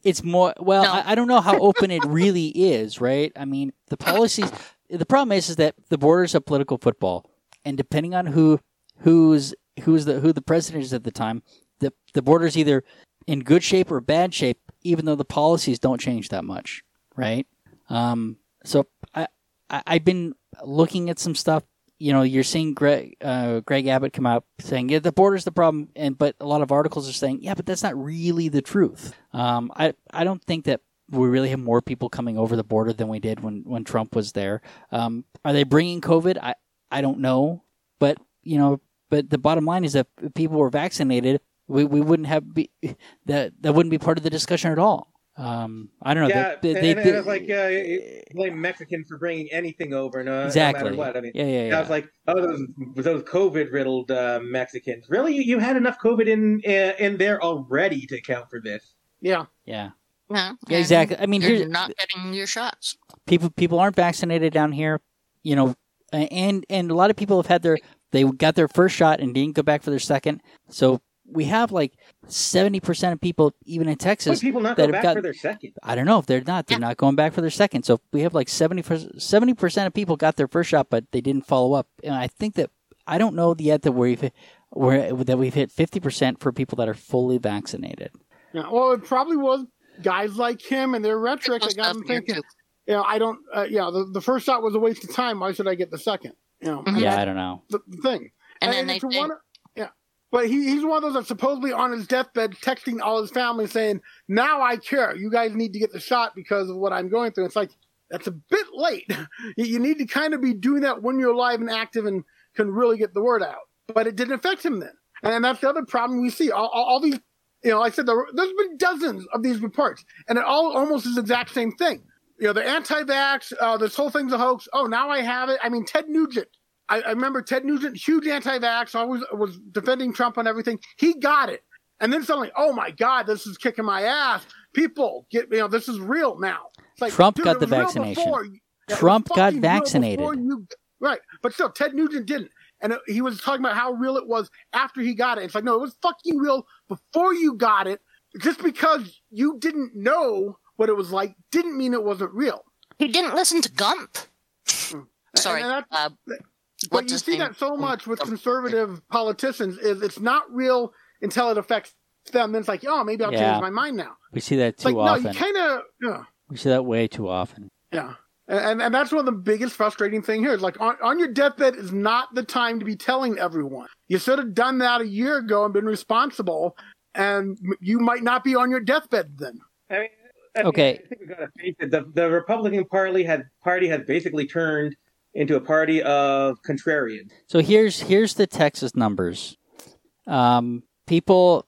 It it's more. Well, No. I, I don't know how open it really is. Right. I mean, the policies. The problem is is that the borders a political football, and depending on who who's who's the who the president is at the time, the the border's either in good shape or bad shape, even though the policies don't change that much. Right. Um, so I, I I've been looking at some stuff. You know, you're seeing Greg uh, Greg Abbott come out saying, "Yeah, the border's the problem," and but a lot of articles are saying, "Yeah, but that's not really the truth." Um, I I don't think that we really have more people coming over the border than we did when when Trump was there. Um, are they bringing COVID? I I don't know, but you know, but the bottom line is that if people were vaccinated, we, we wouldn't have be that that wouldn't be part of the discussion at all. Um, I don't know. Yeah, They- they- and, they- and they- it's like uh, blame Mexicans for bringing anything over, no, exactly. no matter what. I mean, yeah, yeah, yeah. I was like, oh, those those COVID riddled uh, Mexicans. Really, you, you had enough COVID in uh, in there already to account for this. Yeah. yeah. Yeah, Yeah, exactly. I mean, you're here's not getting your shots. people people aren't vaccinated down here, you know, and and a lot of people have had their they got their first shot and didn't go back for their second. So we have like seventy percent of people, even in Would Texas, people not that go have back got- for their second? I don't know if they're not. They're not going back for their second. So we have like 70 percent of people got their first shot, but they didn't follow up. And I think that I don't know yet that we've we're, that we've hit fifty percent for people that are fully vaccinated. Yeah. Well, it probably was guys like him and their rhetoric that got them them thinking. too. You know, I don't. Uh, yeah, the, the first shot was a waste of time. Why should I get the second? You know. and Yeah, I don't know. the, the thing. And then they it's think- one, yeah. But he, he's one of those that's supposedly on his deathbed texting all his family saying, "Now I care. You guys need to get the shot because of what I'm going through." It's like that's a bit late. you, need to kind of be doing that when you're alive and active and can really get the word out. But it didn't affect him then, and that's the other problem we see. All, all, all these, you know, like I said, there, there's been dozens of these reports, and it all almost is the exact same thing. You know, the anti-vax, uh, this whole thing's a hoax. Oh, now I have it. I mean, Ted Nugent. I, I remember Ted Nugent, huge anti-vax, always was defending Trump on everything. He got it, and then suddenly, oh my God, this is kicking my ass. People get, you know, this is real now. It's like, Trump dude, got it the was real vaccination. before. Yeah, Trump got fucking real vaccinated. before you- right, but still, Ted Nugent didn't, and it, he was talking about how real it was after he got it. It's like, no, it was fucking real before you got it. Just because you didn't know what it was like didn't mean it wasn't real. He didn't listen to Gump. Sorry. And that's- Uh, But you see name? that so much with conservative politicians is it's not real until it affects them. Then it's like, oh, maybe I'll Yeah. change my mind now. We see that too like, often. no, you kind of, yeah, we see that way too often. yeah. And, and that's one of the biggest frustrating thing here. Is like on, on your deathbed is not the time to be telling everyone. You should have done that a year ago and been responsible, and you might not be on your deathbed then. I mean, I mean, Okay. I think we got to face it. The, the Republican Party had party has basically turned into a party of contrarians. So here's here's the Texas numbers. Um, people,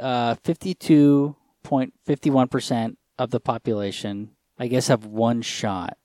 uh, fifty-two point fifty-one percent of the population, I guess, have one shot,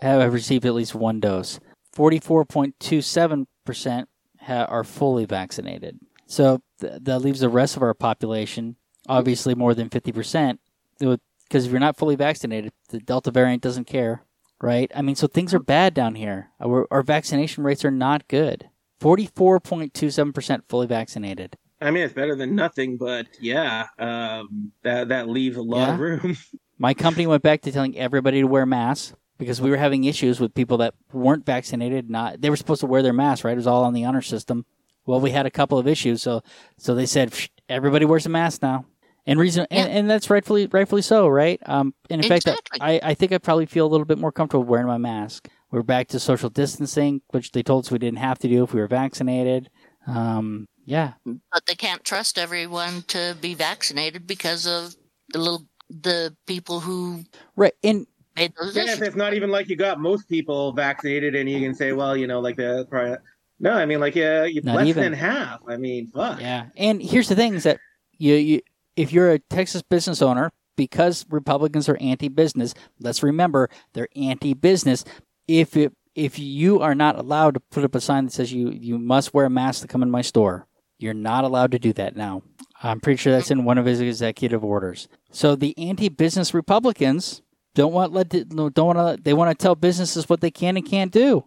have received at least one dose. Forty-four point two seven percent are fully vaccinated. So th- that leaves the rest of our population, obviously more than fifty percent, because if you're not fully vaccinated, the Delta variant doesn't care right? I mean, so things are bad down here. Our, our vaccination rates are not good. 44.27% fully vaccinated. I mean, it's better than nothing, but yeah, um, that that leaves a lot of room. My company went back to telling everybody to wear masks because we were having issues with people that weren't vaccinated. Not they were supposed to wear their masks, right? It was all on the honor system. Well, we had a couple of issues, so so they said everybody wears a mask now, and reason and, and that's rightfully rightfully so, right? Um, and in fact, I I think I probably feel a little bit more comfortable wearing my mask. We're back to social distancing, which they told us we didn't have to do if we were vaccinated. Um, yeah, but they can't trust everyone to be vaccinated because of the little the people who right. And made those Yeah, if it's not even like you got most people vaccinated, and you can say, well, you know, like the probably, no, I mean, like yeah, you less even. than half. I mean, fuck. Yeah, and here's the thing: is that you, you if you're a Texas business owner, because Republicans are anti-business, let's remember they're anti-business. If it, if you are not allowed to put up a sign that says you you must wear a mask to come in my store, you're not allowed to do that now. I'm pretty sure that's in one of his executive orders. So the anti-business Republicans don't want let don't want to they want to tell businesses what they can and can't do.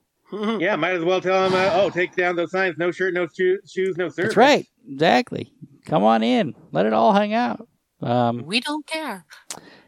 Yeah, might as well tell them, uh, oh, take down those signs: no shirt, no shoe, shoes, no service. That's right, exactly. Come on in, let it all hang out. Um, we don't care.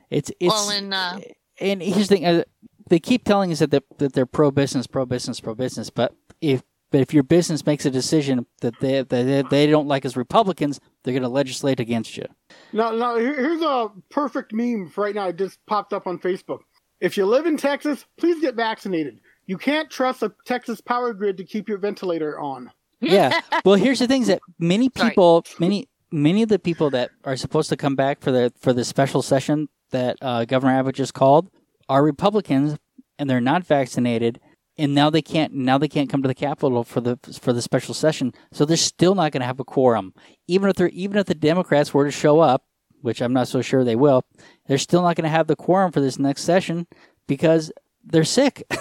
It's it's well, and uh, and here's the thing: uh, they keep telling us that they're, that they're pro business, pro business, pro business. But if but if your business makes a decision that they that they, they don't like as Republicans, they're going to legislate against you. Now, now here's a perfect meme for right now. It just popped up on Facebook. If you live in Texas, please get vaccinated. You can't trust a Texas power grid to keep your ventilator on. Yeah. well, here's the thing: is that many Sorry. people, many many of the people that are supposed to come back for the for the special session that uh, Governor Abbott just called are Republicans, and they're not vaccinated. And now they can't. Now they can't come to the Capitol for the for the special session. So they're still not going to have a quorum, even if they're even if the Democrats were to show up, which I'm not so sure they will. They're still not going to have the quorum for this next session because they're sick.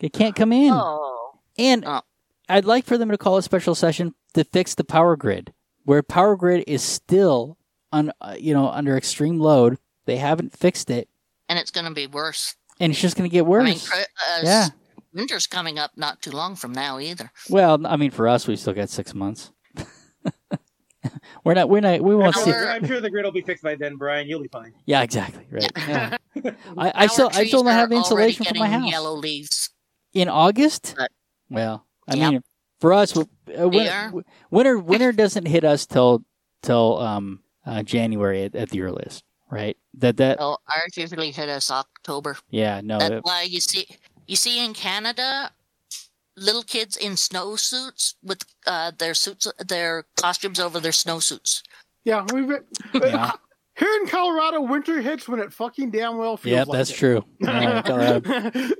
they can't come in. oh, And Oh. I'd like for them to call a special session to fix the power grid, where power grid is still on, uh, you know, under extreme load. They haven't fixed it, and it's going to be worse. and it's just going to get worse. I mean, uh, Yeah. winter's coming up not too long from now either. well, I mean, for us, we still got six months. we're not. We're not. We won't I'm see. sure, I'm sure the grid will be fixed by then, Brian. You'll be fine. Yeah, exactly. Right. Yeah. I, I still. I still don't have are insulation for my house Yellow leaves. In August. But- well, I Yep. mean, for us, uh, are. winter, winter winter doesn't hit us till till um uh, January at, at the earliest, right? That that Oh, ours usually hit us October. yeah no That's it- why you see you see in Canada little kids in snowsuits with uh, their suits their costumes over their snowsuits. Yeah, we've been, Yeah. here in Colorado, winter hits when it fucking damn well feels yeah like that's it. true. Yeah, Colorado.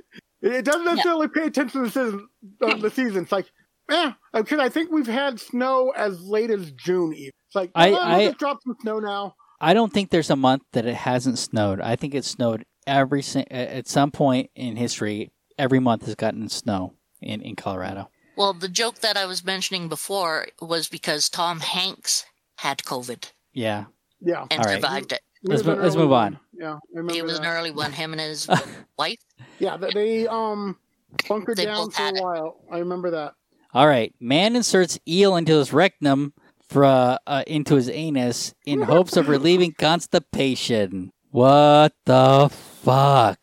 It doesn't necessarily pay attention to the season. Uh, the season. It's like, yeah, because I think we've had snow as late as June. Even it's like, I- oh, let's I- just drop some snow now. I don't think there's a month that it hasn't snowed. I think it snowed every at some point in history. Every month has gotten snow in in Colorado. Well, the joke that I was mentioning before was because Tom Hanks had COVID Yeah. Yeah, and All right. survived it. It Let's mo- let's move on. Yeah, I remember It was an that. early one. Him and his wife. Yeah, they, they um bunkered They down for had a it. while. I remember that. All right. Man inserts eel into his rectum for uh, uh, into his anus in hopes of relieving constipation. What the fuck,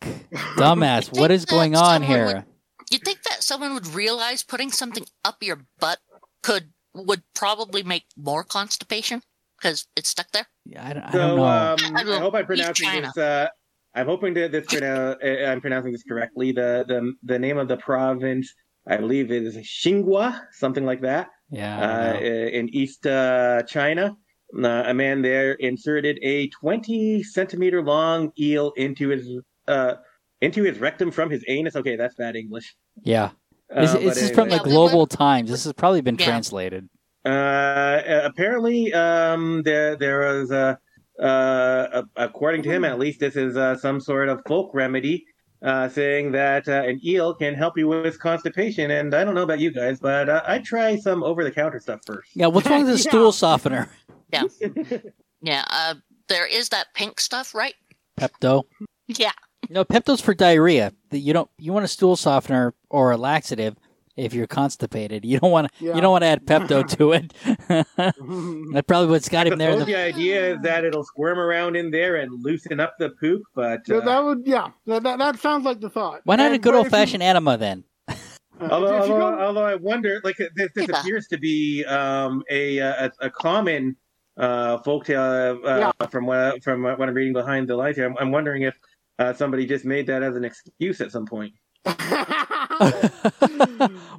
dumbass? What is going on here? would- You'd think that someone would realize putting something up your butt could would probably make more constipation because it's stuck there. Yeah, I don't, I don't know. um, I I hope I'm leave pronouncing this. Uh, I'm hoping that this pronoun- uh, I'm pronouncing this correctly. The the the name of the province, I believe, is Xinhua, something like that, yeah, uh, in East uh, China. Uh, a man there inserted a 20 centimeter long eel into his uh, into his rectum from his anus. Okay, that's bad English. yeah. Uh, This, but this is from the Global Times. This has probably been Yeah. translated. Uh, apparently, um, there there was a, uh, according to him, at least, this is uh, some sort of folk remedy, uh, saying that uh, an eel can help you with constipation. And I don't know about you guys, but uh, I'd try some over the counter stuff first. Yeah, what's wrong with the Yeah. stool softener? Yeah, Yeah, uh, there is that pink stuff, right? Pepto. Yeah. No, Pepto's for diarrhea. You don't. You want a stool softener or a laxative if you're constipated. You don't want to. Yeah. You don't want to add Pepto to it. That's probably what's got I him there. the- the idea is that it'll squirm around in there and loosen up the poop, but Yeah, uh, that would, yeah, that, that, that sounds like the thought. Why not a good but if old you- fashioned enema then? uh, Although, although, although I wonder, like this, this Yeah. appears to be um, a, a a common uh, folktale uh, from what from what I'm reading behind the lines here. I'm, I'm wondering if uh, somebody just made that as an excuse at some point. well,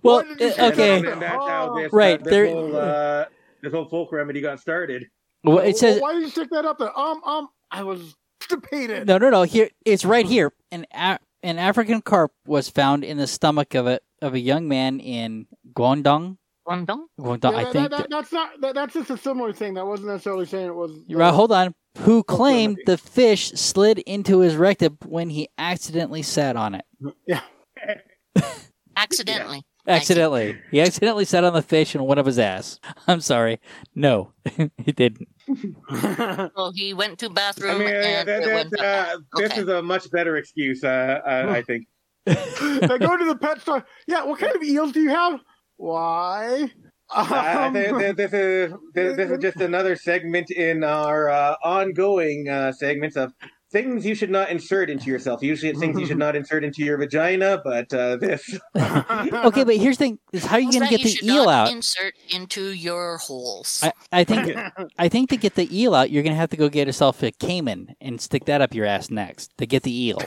Why did you uh, say okay. and, and that's how this, Right, uh, this there- whole uh, this whole folk remedy got started. Well, it says Why did you stick that up there? Um, um, I was constipated. no, no, no. Here, it's right here. An a- an African carp was found in the stomach of a of a young man in Guangdong. Guangdong? Guangdong, Yeah, I that- think. that- that- that's not. That, that's just a similar thing. That wasn't necessarily saying it was. uh, Right, hold on. Who claimed the fish slid into his rectum when he accidentally sat on it? Accidentally. Accidentally. He accidentally sat on the fish in one of his ass. I'm sorry. No, he didn't. Well, he went to bathroom I mean, uh, and that, that, uh, this Okay. is a much better excuse, uh, uh, I think. they go to the pet store. Yeah, what kind of eels do you have? Why? Um, think that this is this, this is just another segment in our uh, ongoing uh, segments of things you should not insert into yourself. Usually, it's things you should not insert into your vagina, but uh, this. Okay, but here's the thing: is how are you going to get the eel not out? Insert into your holes. I, I think I think to get the eel out, you're going to have to go get yourself a caiman and stick that up your ass next to get the eel.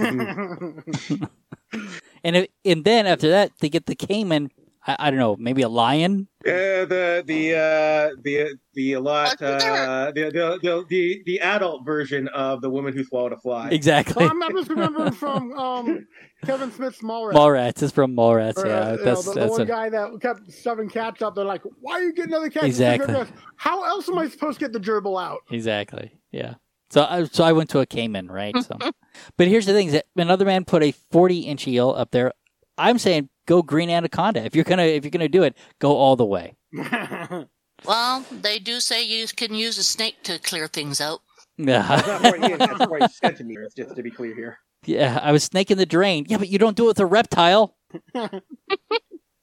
and if, and then after that, to get the caiman, I, I don't know, maybe a lion. Uh, the the uh, the the a lot Uh, uh, the, the the the the adult version of the woman who swallowed a fly. Exactly. I'm, I'm just remembering from um, Kevin Smith's Mallrats. Mallrats is from Mallrats. Or, Yeah, uh, you know, that's the, the one a, guy that kept shoving cats up. They're like, "Why are you getting another cat?" Exactly. How else am I supposed to get the gerbil out? exactly. Yeah. So I so I went to a caiman, right? So, but here's the thing: is that another man put a 40 inch eel up there. I'm saying go green anaconda. If you're gonna if you're gonna do it, go all the way. well, they do say you can use a snake to clear things out. Yeah. That's not 40 inches, that's 40 centimeters, just to be clear here. Yeah, I was snaking the drain. Yeah, but you don't do it with a reptile.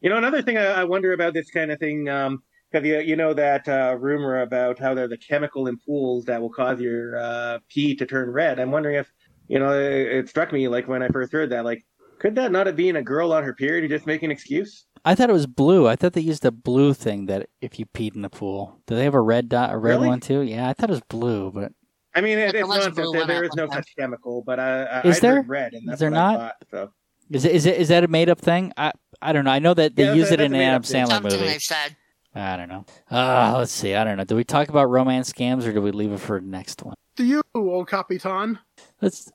You know, another thing I, I wonder about this kind of thing, Um, because you, you know that uh, rumor about how they're the chemical in pools that will cause your uh, pee to turn red. I'm wondering if, you know, it, it struck me like when I first heard that, like, could that not have been a girl on her period who just make an excuse? I thought it was blue. I thought they used a blue thing that if you peed in the pool. Do they have a red dot, a red Really? one too? Yeah, I thought it was blue, but I mean, it, it's was a nonsense. There, one there at is no one time. such chemical, but I, I, Is I'd there? heard red, and Is that's there not? I thought. So. is it is it is that a made up thing? I I don't know. I know that they Yeah, use that- it in an a Adam made-up thing. Sandler Something movie. they've said. I don't know. Uh, let's see. I don't know. Do we talk about romance scams or do we leave it for the next one? Do you, old Capitan. Let's.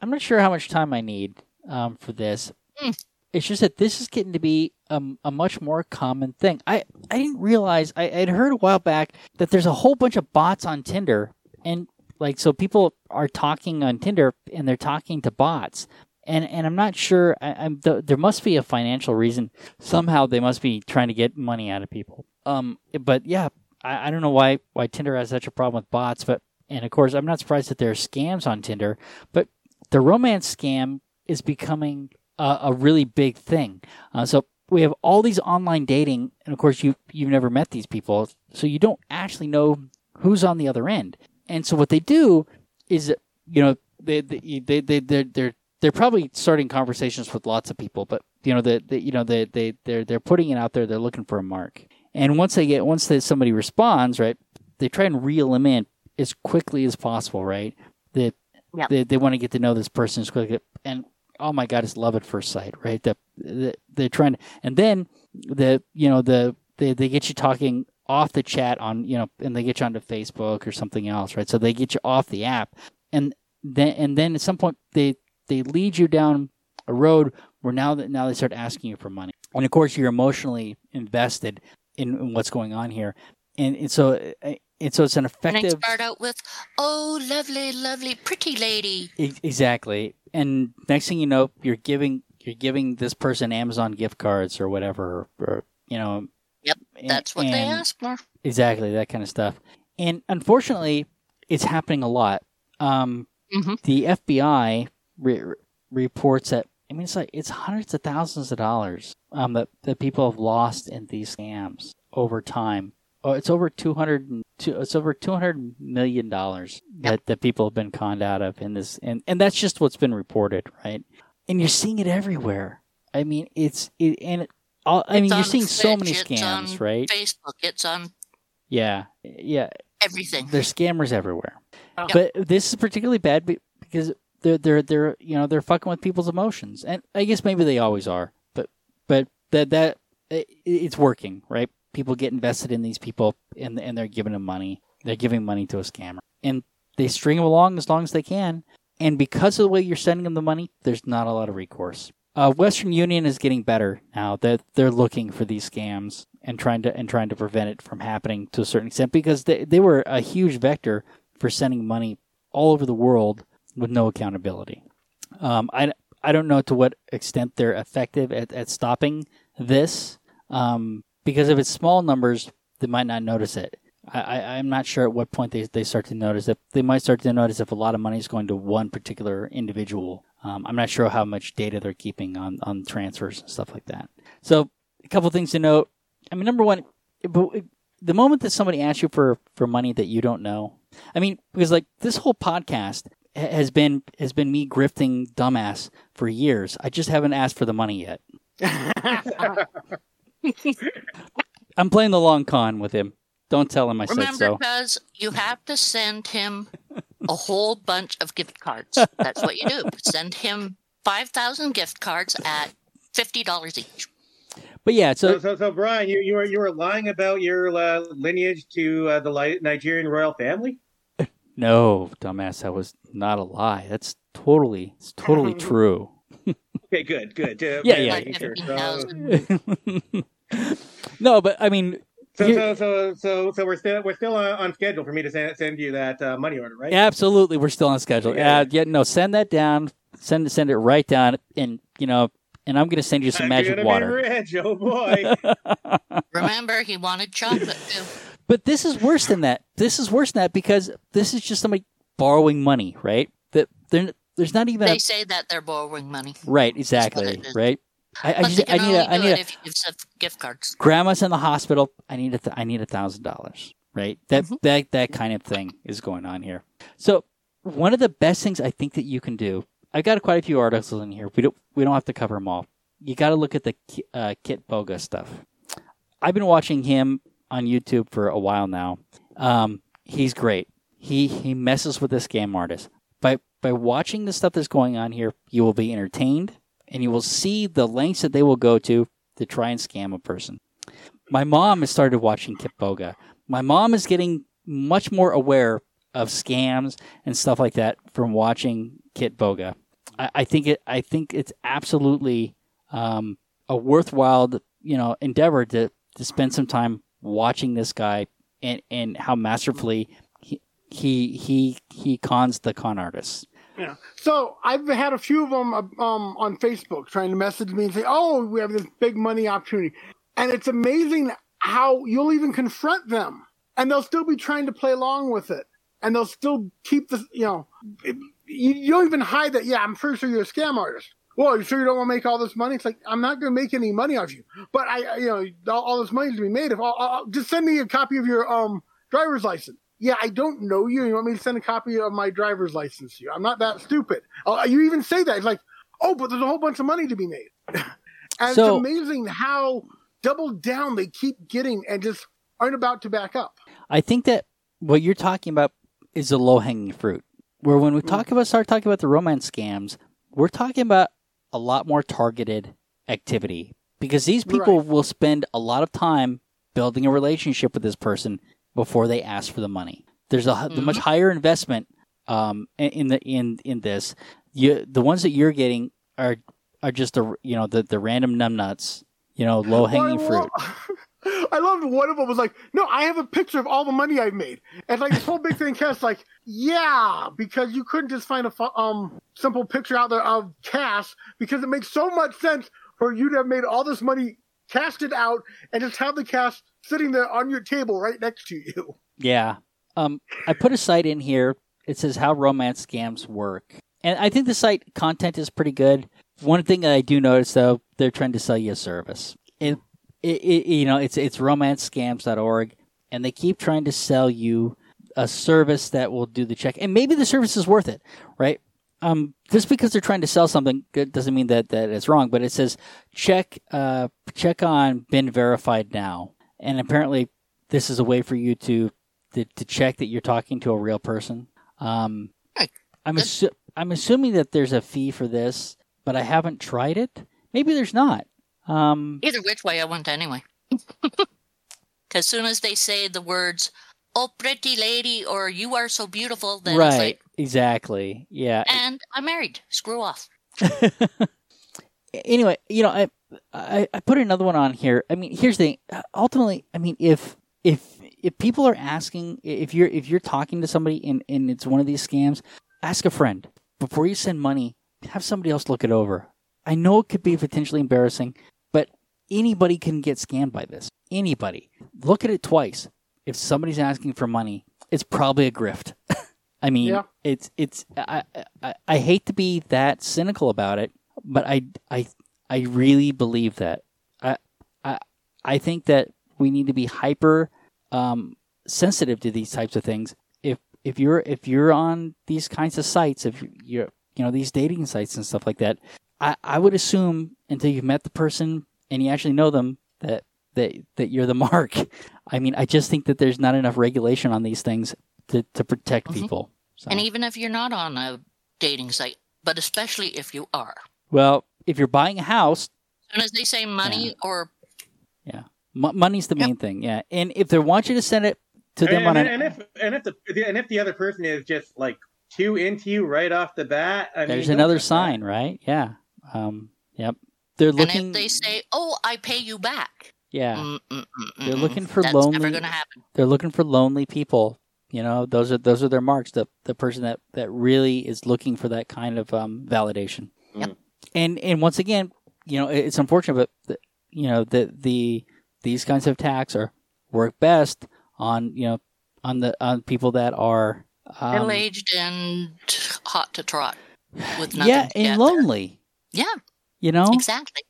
I'm not sure how much time I need um, for this. Mm. It's just that this is getting to be um, a much more common thing. I, I didn't realize I, I'd heard a while back that there's a whole bunch of bots on Tinder, and like so people are talking on Tinder and they're talking to bots, and and I'm not sure. I, I'm th- there must be a financial reason. Somehow they must be trying to get money out of people. Um, but yeah, I, I don't know why why Tinder has such a problem with bots, but and of course I'm not surprised that there are scams on Tinder, but the romance scam is becoming a, a really big thing. Uh, so we have all these online dating, and of course you you've never met these people, so you don't actually know who's on the other end. And so what they do is, you know, they they they they they're, they're they're probably starting conversations with lots of people, but you know, the, the you know, they they they're they're putting it out there. They're looking for a mark, and once they get once they, somebody responds, right, they try and reel them in as quickly as possible, right? They Yep. they, they want to get to know this person as quickly, and oh my god, it's love at first sight, right? The, the, they're trying to, and then the you know the they they get you talking off the chat on you know, and they get you onto Facebook or something else, right? So they get you off the app, and then and then at some point they they lead you down a road where now that now they start asking you for money, and of course you're emotionally invested in, in what's going on here, and, and so uh, and so it's an effective. And I start out with, "Oh, lovely, lovely, pretty lady." E- exactly, and next thing you know, you're giving you're giving this person Amazon gift cards or whatever, or you know. Yep, and- That's what they ask for. Exactly, that kind of stuff. And unfortunately, it's happening a lot. Um, Mhm. The FBI re- reports that I mean, it's like it's hundreds of thousands of dollars um, that that people have lost in these scams over time. Oh, it's over two hundred. It's over two hundred million dollars that that people have been conned out of in this, and and that's just what's been reported, right? And you're seeing it everywhere. I mean, it's it, and it, all, I mean, you're seeing so Twitch, many it's scams, on right? Facebook. It's on Yeah, yeah. everything. There's scammers everywhere. Yeah. But this is particularly bad because they're they're they're you know they're fucking with people's emotions, and I guess maybe they always are. But but that that it, it's working, right? People get invested in these people, and and they're giving them money. They're giving money to a scammer, and they string them along as long as they can. And because of the way you're sending them the money, there's not a lot of recourse. Uh, Western Union is getting better now that they're looking for these scams and trying to and trying to prevent it from happening to a certain extent because they they were a huge vector for sending money all over the world with no accountability. Um, I I don't know to what extent they're effective at, at stopping this um, because if it's small numbers, they might not notice it. I, I, I'm not sure at what point they, they start to notice it. They might start to notice if a lot of money is going to one particular individual. Um, I'm not sure how much data they're keeping on, on transfers and stuff like that. So, a couple things to note. I mean, number one, the moment that somebody asks you for, for money that you don't know, I mean, because like this whole podcast has been has been me grifting dumbass for years. I just haven't asked for the money yet. I'm playing the long con with him. Don't tell him I said Remember, so. because you have to send him a whole bunch of gift cards. That's what you do. Send him 5,000 gift cards at $50 each. But yeah, So, so so, so, Brian, you, you were you were lying about your uh, lineage to uh, the Li- Nigerian royal family. no, dumbass, that was not a lie. That's totally, it's totally true. Okay, good, good. Uh, Yeah, yeah. making sure. So, no, but I mean, so, You- so, so, so, so we're still we're still on, on schedule for me to send, send you that uh, money order, right? absolutely, we're still on schedule. Yeah. Yeah, yeah, no, send that down. Send send it right down, and you know, and I'm gonna send you some I'm magic gonna be water. rich, oh boy. Remember, he wanted chocolate too. But this is worse than that. This is worse than that because this is just somebody borrowing money, right? That there- there's not even They a, say that they're borrowing money. right, exactly, right. I, I But just I need a I need a if you give gift cards. grandma's in the hospital. I need a th- I need a thousand dollars, right? That Mm-hmm. that that kind of thing is going on here. So one of the best things I think that you can do. I got quite a few articles in here. We don't we don't have to cover them all. You got to look at the uh, Kitboga stuff. I've been watching him on YouTube for a while now. Um, he's great. He he messes with the scam artist. By by watching the stuff that's going on here, you will be entertained and you will see the lengths that they will go to to try and scam a person. My mom has started watching Kitboga. My mom is getting much more aware of scams and stuff like that from watching Kitboga. I, I think it. I think it's absolutely um, a worthwhile, you know, endeavor to to spend some time watching this guy and and how masterfully he he he, he cons the con artists. Yeah. So I've had a few of them um, on Facebook trying to message me and say, "Oh, we have this big money opportunity," and it's amazing how you'll even confront them, and they'll still be trying to play along with it, and they'll still keep the you know, you, don't even hide that. Yeah, I'm pretty sure you're a scam artist. Well, you sure you don't want to make all this money? It's like I'm not going to make any money off you, but I, you know, all, all this money is to be made. If I'll, just send me a copy of your um driver's license. Yeah, I don't know you. You want me to send a copy of my driver's license to you? I'm not that stupid. Uh, you even say that. It's like, oh, but there's a whole bunch of money to be made. and So- it's amazing how double down they keep getting and just aren't about to back up. I think that what you're talking about is the low hanging fruit. Where when we talk about start talking about the romance scams, we're talking about a lot more targeted activity because these people Right. will spend a lot of time building a relationship with this person before they ask for the money. There's a the much higher investment um, in- the in in this. You the ones that you're getting are are just the you know the the random numbnuts, you know, low hanging fruit. I loved one of them was like, no, I have a picture of all the money I've made. And like this whole big thing cast like, yeah, because you couldn't just find a fu- um simple picture out there of cash because it makes so much sense for you to have made all this money casted out and just have the cash sitting there on your table right next to you. Yeah. Um, I put a site in here. It says how romance scams work, and I think the site content is pretty good. One thing that I do notice though, they're trying to sell you a service. It, it, it you know, it's it's romancescams.org, and they keep trying to sell you a service that will do the check, and maybe the service is worth it, right? Um, just because they're trying to sell something doesn't mean that, that it's wrong. But it says check uh, check on BeenVerified now, and apparently this is a way for you to to, to check that you're talking to a real person. Um, I'm assu- I'm assuming that there's a fee for this, but I haven't tried it. Maybe there's not. Um, Either which way, I went anyway. Because soon as they say the words, oh, pretty lady, or you are so beautiful, then it's right. like, exactly. Yeah. and I'm married. Screw off. anyway, you know, I, I I put another one on here. I mean, here's the thing. Ultimately, I mean, if if if people are asking, if you're if you're talking to somebody and and it's one of these scams, ask a friend before you send money. Have somebody else look it over. I know it could be potentially embarrassing, but anybody can get scammed by this. Anybody. Look at it twice. If somebody's asking for money, it's probably a grift. I mean, Yeah. it's it's I, I I hate to be that cynical about it, but I I I really believe that. I I I think that we need to be hyper um, sensitive to these types of things. If if you're if you're on these kinds of sites, if you're you know these dating sites and stuff like that, I I would assume until you've met the person and you actually know them that that that you're the mark. I mean, I just think that there's not enough regulation on these things to to protect Mhm. people. So. And even if you're not on a dating site, but especially if you are. well, if you're buying a house, As soon as they say money or Mo- money's the Yep. main thing, yeah. And if they want you to send it to them and, on and, an, and if and if the and if the other person is just like too into you right off the bat, I there's mean, another don't- sign, right? Yeah. Um. Yep. They're and looking. if they say, "Oh, I pay you back," yeah. Mm, mm, mm, They're mm, looking for that's lonely- never going to happen. They're looking for lonely people. You know, those are those are their marks. The the person that that really is looking for that kind of um, validation. Yep. And and once again, you know, it's unfortunate, but the, you know the the these kinds of attacks are work best on you know on the on people that are um, Middle aged and hot to trot with nothing. yeah and lonely. there. You know, exactly.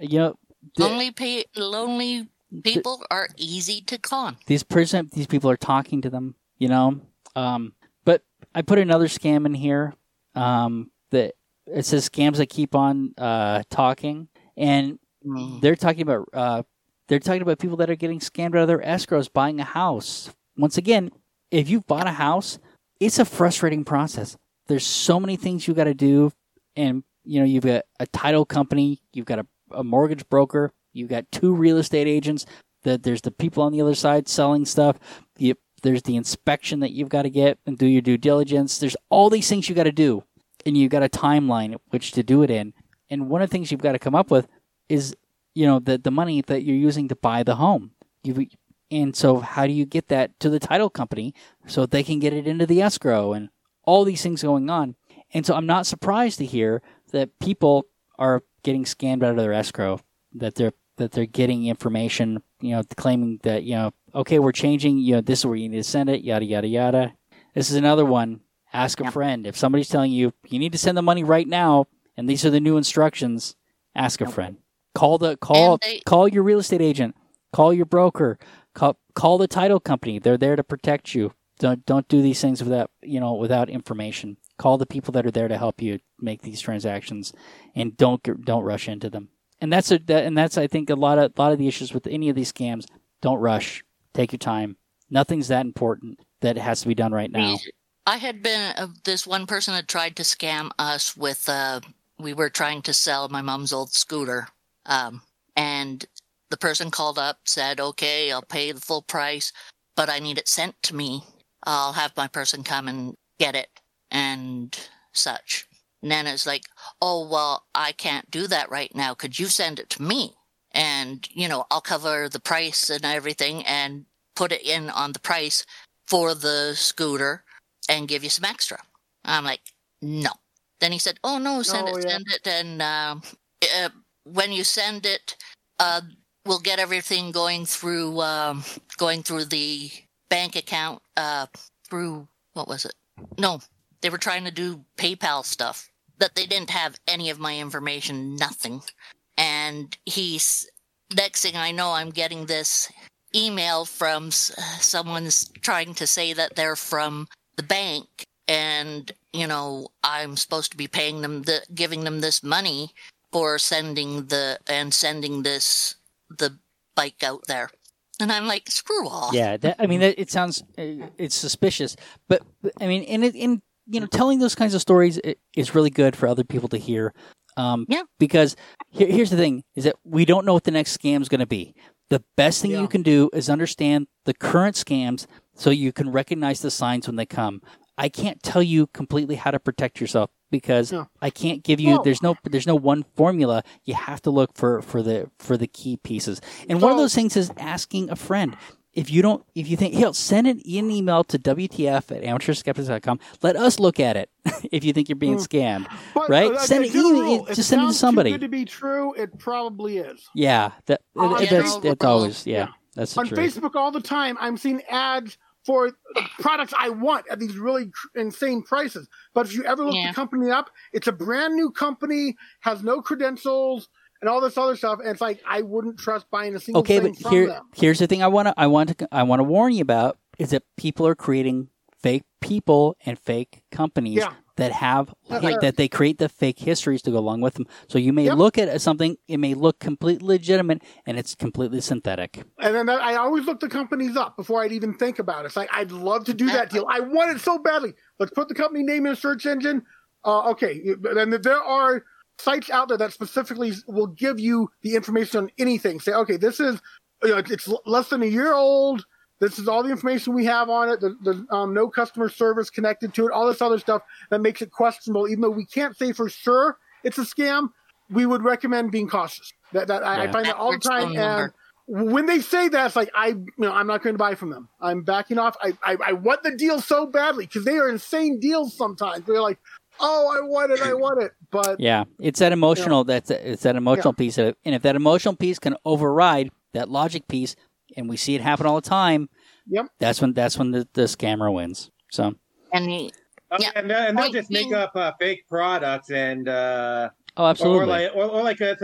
you know, the- lonely, pe- lonely people are easy to con. these person these people are talking to them you know um but i put another scam in here um that it says scams that keep on uh talking. And Mm. they're talking about uh they're talking about people that are getting scammed out of their escrows buying a house. Once again if you've bought a house it's a frustrating process. There's so many things you got to do. And you know you've got a title company you've got a, a mortgage broker you've got two real estate agents that there's the people on the other side selling stuff. You, there's the inspection that you've got to get and do your due diligence. There's all these things you got to do and you've got a timeline which to do it in. And one of the things you've got to come up with is you know the the money that you're using to buy the home. You and so how do you get that to the title company so they can get it into the escrow and all these things going on? And so i'm not surprised to hear that people are getting scammed out of their escrow that they're that they're getting information you know claiming that you know okay we're changing you know this is where you need to send it yada yada yada. This is another one ask a Yep. friend if somebody's telling you you need to send the money right now and these are the new instructions ask a friend call the call they- call your real estate agent call your broker call, call the title company they're there to protect you don't don't do these things without you know without information Call the people that are there to help you make these transactions, and don't don't rush into them. And that's a that, and that's I think a lot of a lot of the issues with any of these scams. Don't rush. Take your time. Nothing's that important that has to be done right now. I had been uh, this one person had tried to scam us with. Uh, we were trying to sell my mom's old scooter, um, and the person called up said, "Okay, I'll pay the full price, but I need it sent to me. I'll have my person come and get it and such." And then it's like, "Oh well, I can't do that right now. Could you send it to me?" And you know, I'll cover the price and everything and put it in on the price for the scooter and give you some extra. I'm like, no. Then he said, oh no, send Oh, it, yeah. send it, and um, uh, when you send it, uh, we'll get everything going through um, going through the bank account uh, through what was it? No, they were trying to do PayPal stuff that they didn't have any of my information, nothing. And he's next thing I know, I'm getting this email from someone's trying to say that they're from the bank and you know i'm supposed to be paying them the giving them this money for sending the and sending this the bike out there and i'm like screw off Yeah, that, I mean, that, it sounds uh, it's suspicious, but I mean, in it, in you know, telling those kinds of stories is really good for other people to hear. Um, Yeah. Because here, here's the thing: is that we don't know what the next scam is going to be. The best thing Yeah. you can do is understand the current scams, so you can recognize the signs when they come. I can't tell you completely how to protect yourself because Yeah. I can't give you. Well- there's no there's no one formula. You have to look for for the for the key pieces. And one of those things is asking a friend. If you don't, if you think, hell, send an, an email to WTF at amateurskeptics.com. Let us look at it if you think you're being scammed. But, Right? uh, Send an email- just send it to sounds too somebody. good to be true, it probably is. Yeah, that, yeah, that's, no, that's always, yeah, Yeah. That's the on truth. Facebook all the time. I'm seeing ads for products I want at these really cr- insane prices. But if you ever look Yeah. the company up, it's a brand new company, has no credentials, and all this other stuff. And it's like I wouldn't trust buying a single Okay, thing but from here, them. here's the thing I want to, I want to, I want to warn you about is that people are creating fake people and fake companies Yeah. That have that they create the fake histories to go along with them. So you may Yep. look at something, it may look completely legitimate, and it's completely synthetic. And then I always look the companies up before I'd even think about it. It's like I'd love to do that deal. I want it so badly. Let's put the company name in a search engine. Uh, okay, and there are sites out there that specifically will give you the information on anything. Say, okay, this is you know, it's less than a year old. This is all the information we have on it. There's, there's um, no customer service connected to it. All this other stuff that makes it questionable. Even though we can't say for sure it's a scam, we would recommend being cautious. That, that I, I find that all the time. And when they say that, it's like I, you know, I'm not going to buy from them. I'm backing off. I, I, I want the deal so badly because they are insane deals sometimes. They're like, oh, I want it, I want it, but Yeah, it's that emotional. That's it's that emotional piece of it. And if that emotional piece can override that logic piece, and we see it happen all the time, Yep. that's when that's when the, the scammer wins. So, and you- Oh, Yeah. and, and they'll just make up uh, fake products and uh, oh, absolutely. or like or, or like uh,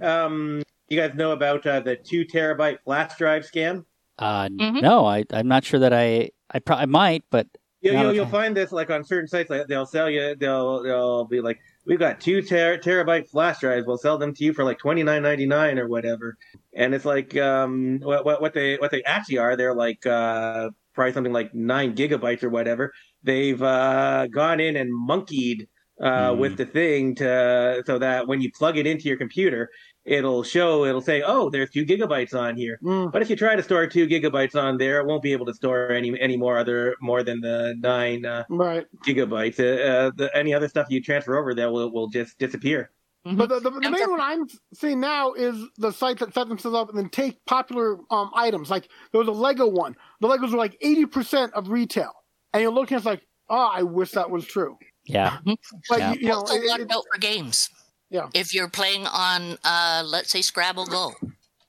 um, you guys know about uh, the two terabyte flash drive scam. uh, Mhm. No, I I'm not sure that I I, pro- I might, but You, Not you'll, you'll find this like on certain sites. Like they'll sell you. They'll they'll be like, we've got two ter- terabyte flash drives. We'll sell them to you for like twenty nine ninety nine or whatever. And it's like um what, what what they what they actually are. They're like uh probably something like nine gigabytes or whatever. They've uh gone in and monkeyed uh Mm. with the thing to so that when you plug it into your computer, it'll show. It'll say, oh, there's two gigabytes on here. mm, But if you try to store two gigabytes on there, it won't be able to store any any more other more than the nine uh, right. gigabytes. Uh, uh, the, any other stuff you transfer over there will will just disappear. But the, the, the main one I'm seeing now is the sites that set themselves up and then take popular um, items. Like there was a Lego one. The Legos were like 80% of retail. And you're looking at it's like, oh, I wish that was true. Yeah, But, Yeah. you, you know, also it- watch it- out for games. Yeah. If you're playing on, uh, let's say Scrabble Go,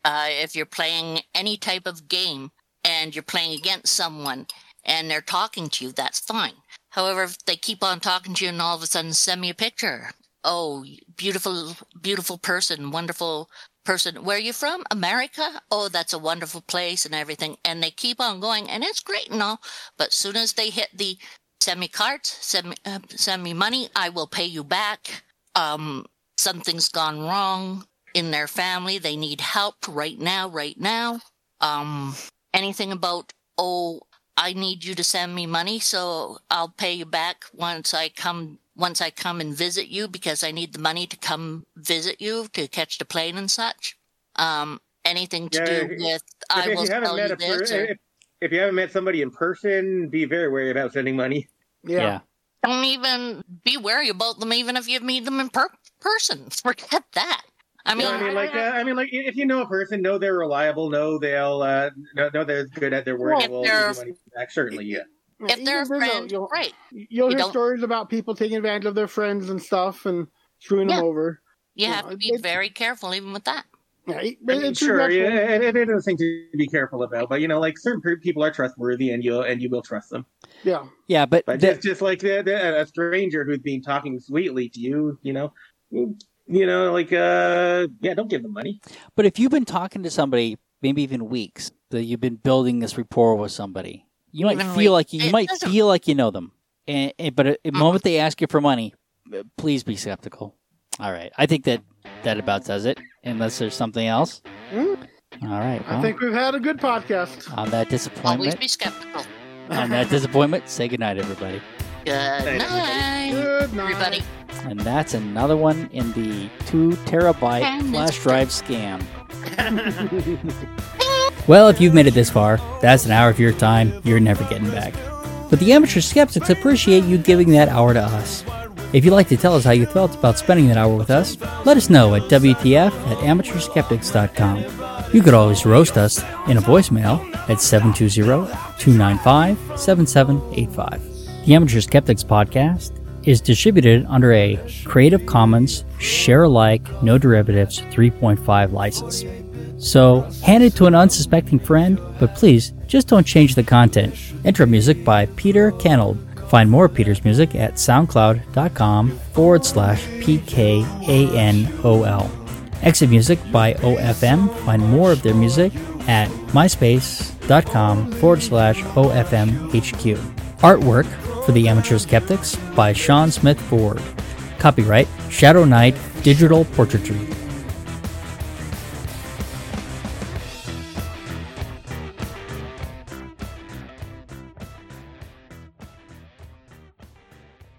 uh, if you're playing any type of game and you're playing against someone and they're talking to you, that's fine. However, if they keep on talking to you and all of a sudden send me a picture, oh, beautiful, beautiful person, wonderful person. Where are you from? America? Oh, that's a wonderful place and everything. And they keep on going, and it's great and all. But soon as they hit the send me cards, send me uh, send me money. I will pay you back. Um, something's gone wrong in their family. They need help right now, right now. Um, anything about oh, I need you to send me money, so I'll pay you back once I come once I come and visit you because I need the money to come visit you to catch the plane and such. Um, anything to Yeah, do if- with I will you tell you a per- this. or- if, if you haven't met somebody in person, be very wary about sending money. Yeah. don't even be wary about them, even if you meet them in per- person. Forget that. I mean, You know I mean, like, uh, I mean, like, if you know a person, know they're reliable, know they'll, uh, know, know they're good at their work, Well, and will they're- money back. Certainly, yeah. if they're a Even then, friend, you'll, right? you'll You hear don't- stories about people taking advantage of their friends and stuff and screwing Yeah. them over. You Yeah, have to be very careful even with that. Yeah, it- I mean, sure, regretful. yeah, it, it is a thing to be careful about, but you know, like certain people are trustworthy, and you and you will trust them. yeah. Yeah, but But the- just, just like the, the, a stranger who's been talking sweetly to you, you know, you know, like, uh, yeah, don't give them money. But if you've been talking to somebody, maybe even weeks, that you've been building this rapport with somebody, you might feel like you, you might feel like you know them. And, and but at the Mhm. moment they ask you for money, uh, please be skeptical. All right, I think that that about does it. Unless there's something else. Mm, All right. I think we've had a good podcast. on that disappointment. Always be skeptical. on that disappointment, say goodnight, everybody. Good night, Good night. everybody. And that's another one in the two terabyte And flash drive scam. Well, if you've made it this far, that's an hour of your time you're never getting back. But the amateur skeptics appreciate you giving that hour to us. If you'd like to tell us how you felt about spending that hour with us, let us know at WTF at amateurskeptics.com. You could always roast us in a voicemail at 720-295-7785. The Amateur Skeptics podcast is distributed under a Creative Commons Share Alike No Derivatives 3.5 license. So, hand it to an unsuspecting friend, but please, just don't change the content. Intro music by Peter Kenold. Find more of Peter's music at soundcloud.com forward slash PKANOL. Exit music by OFM. Find more of their music at myspace.com forward slash OFMHQ. Artwork for the Amateur Skeptics by Sean Smith Ford. Copyright Shadow Knight Digital Portraiture.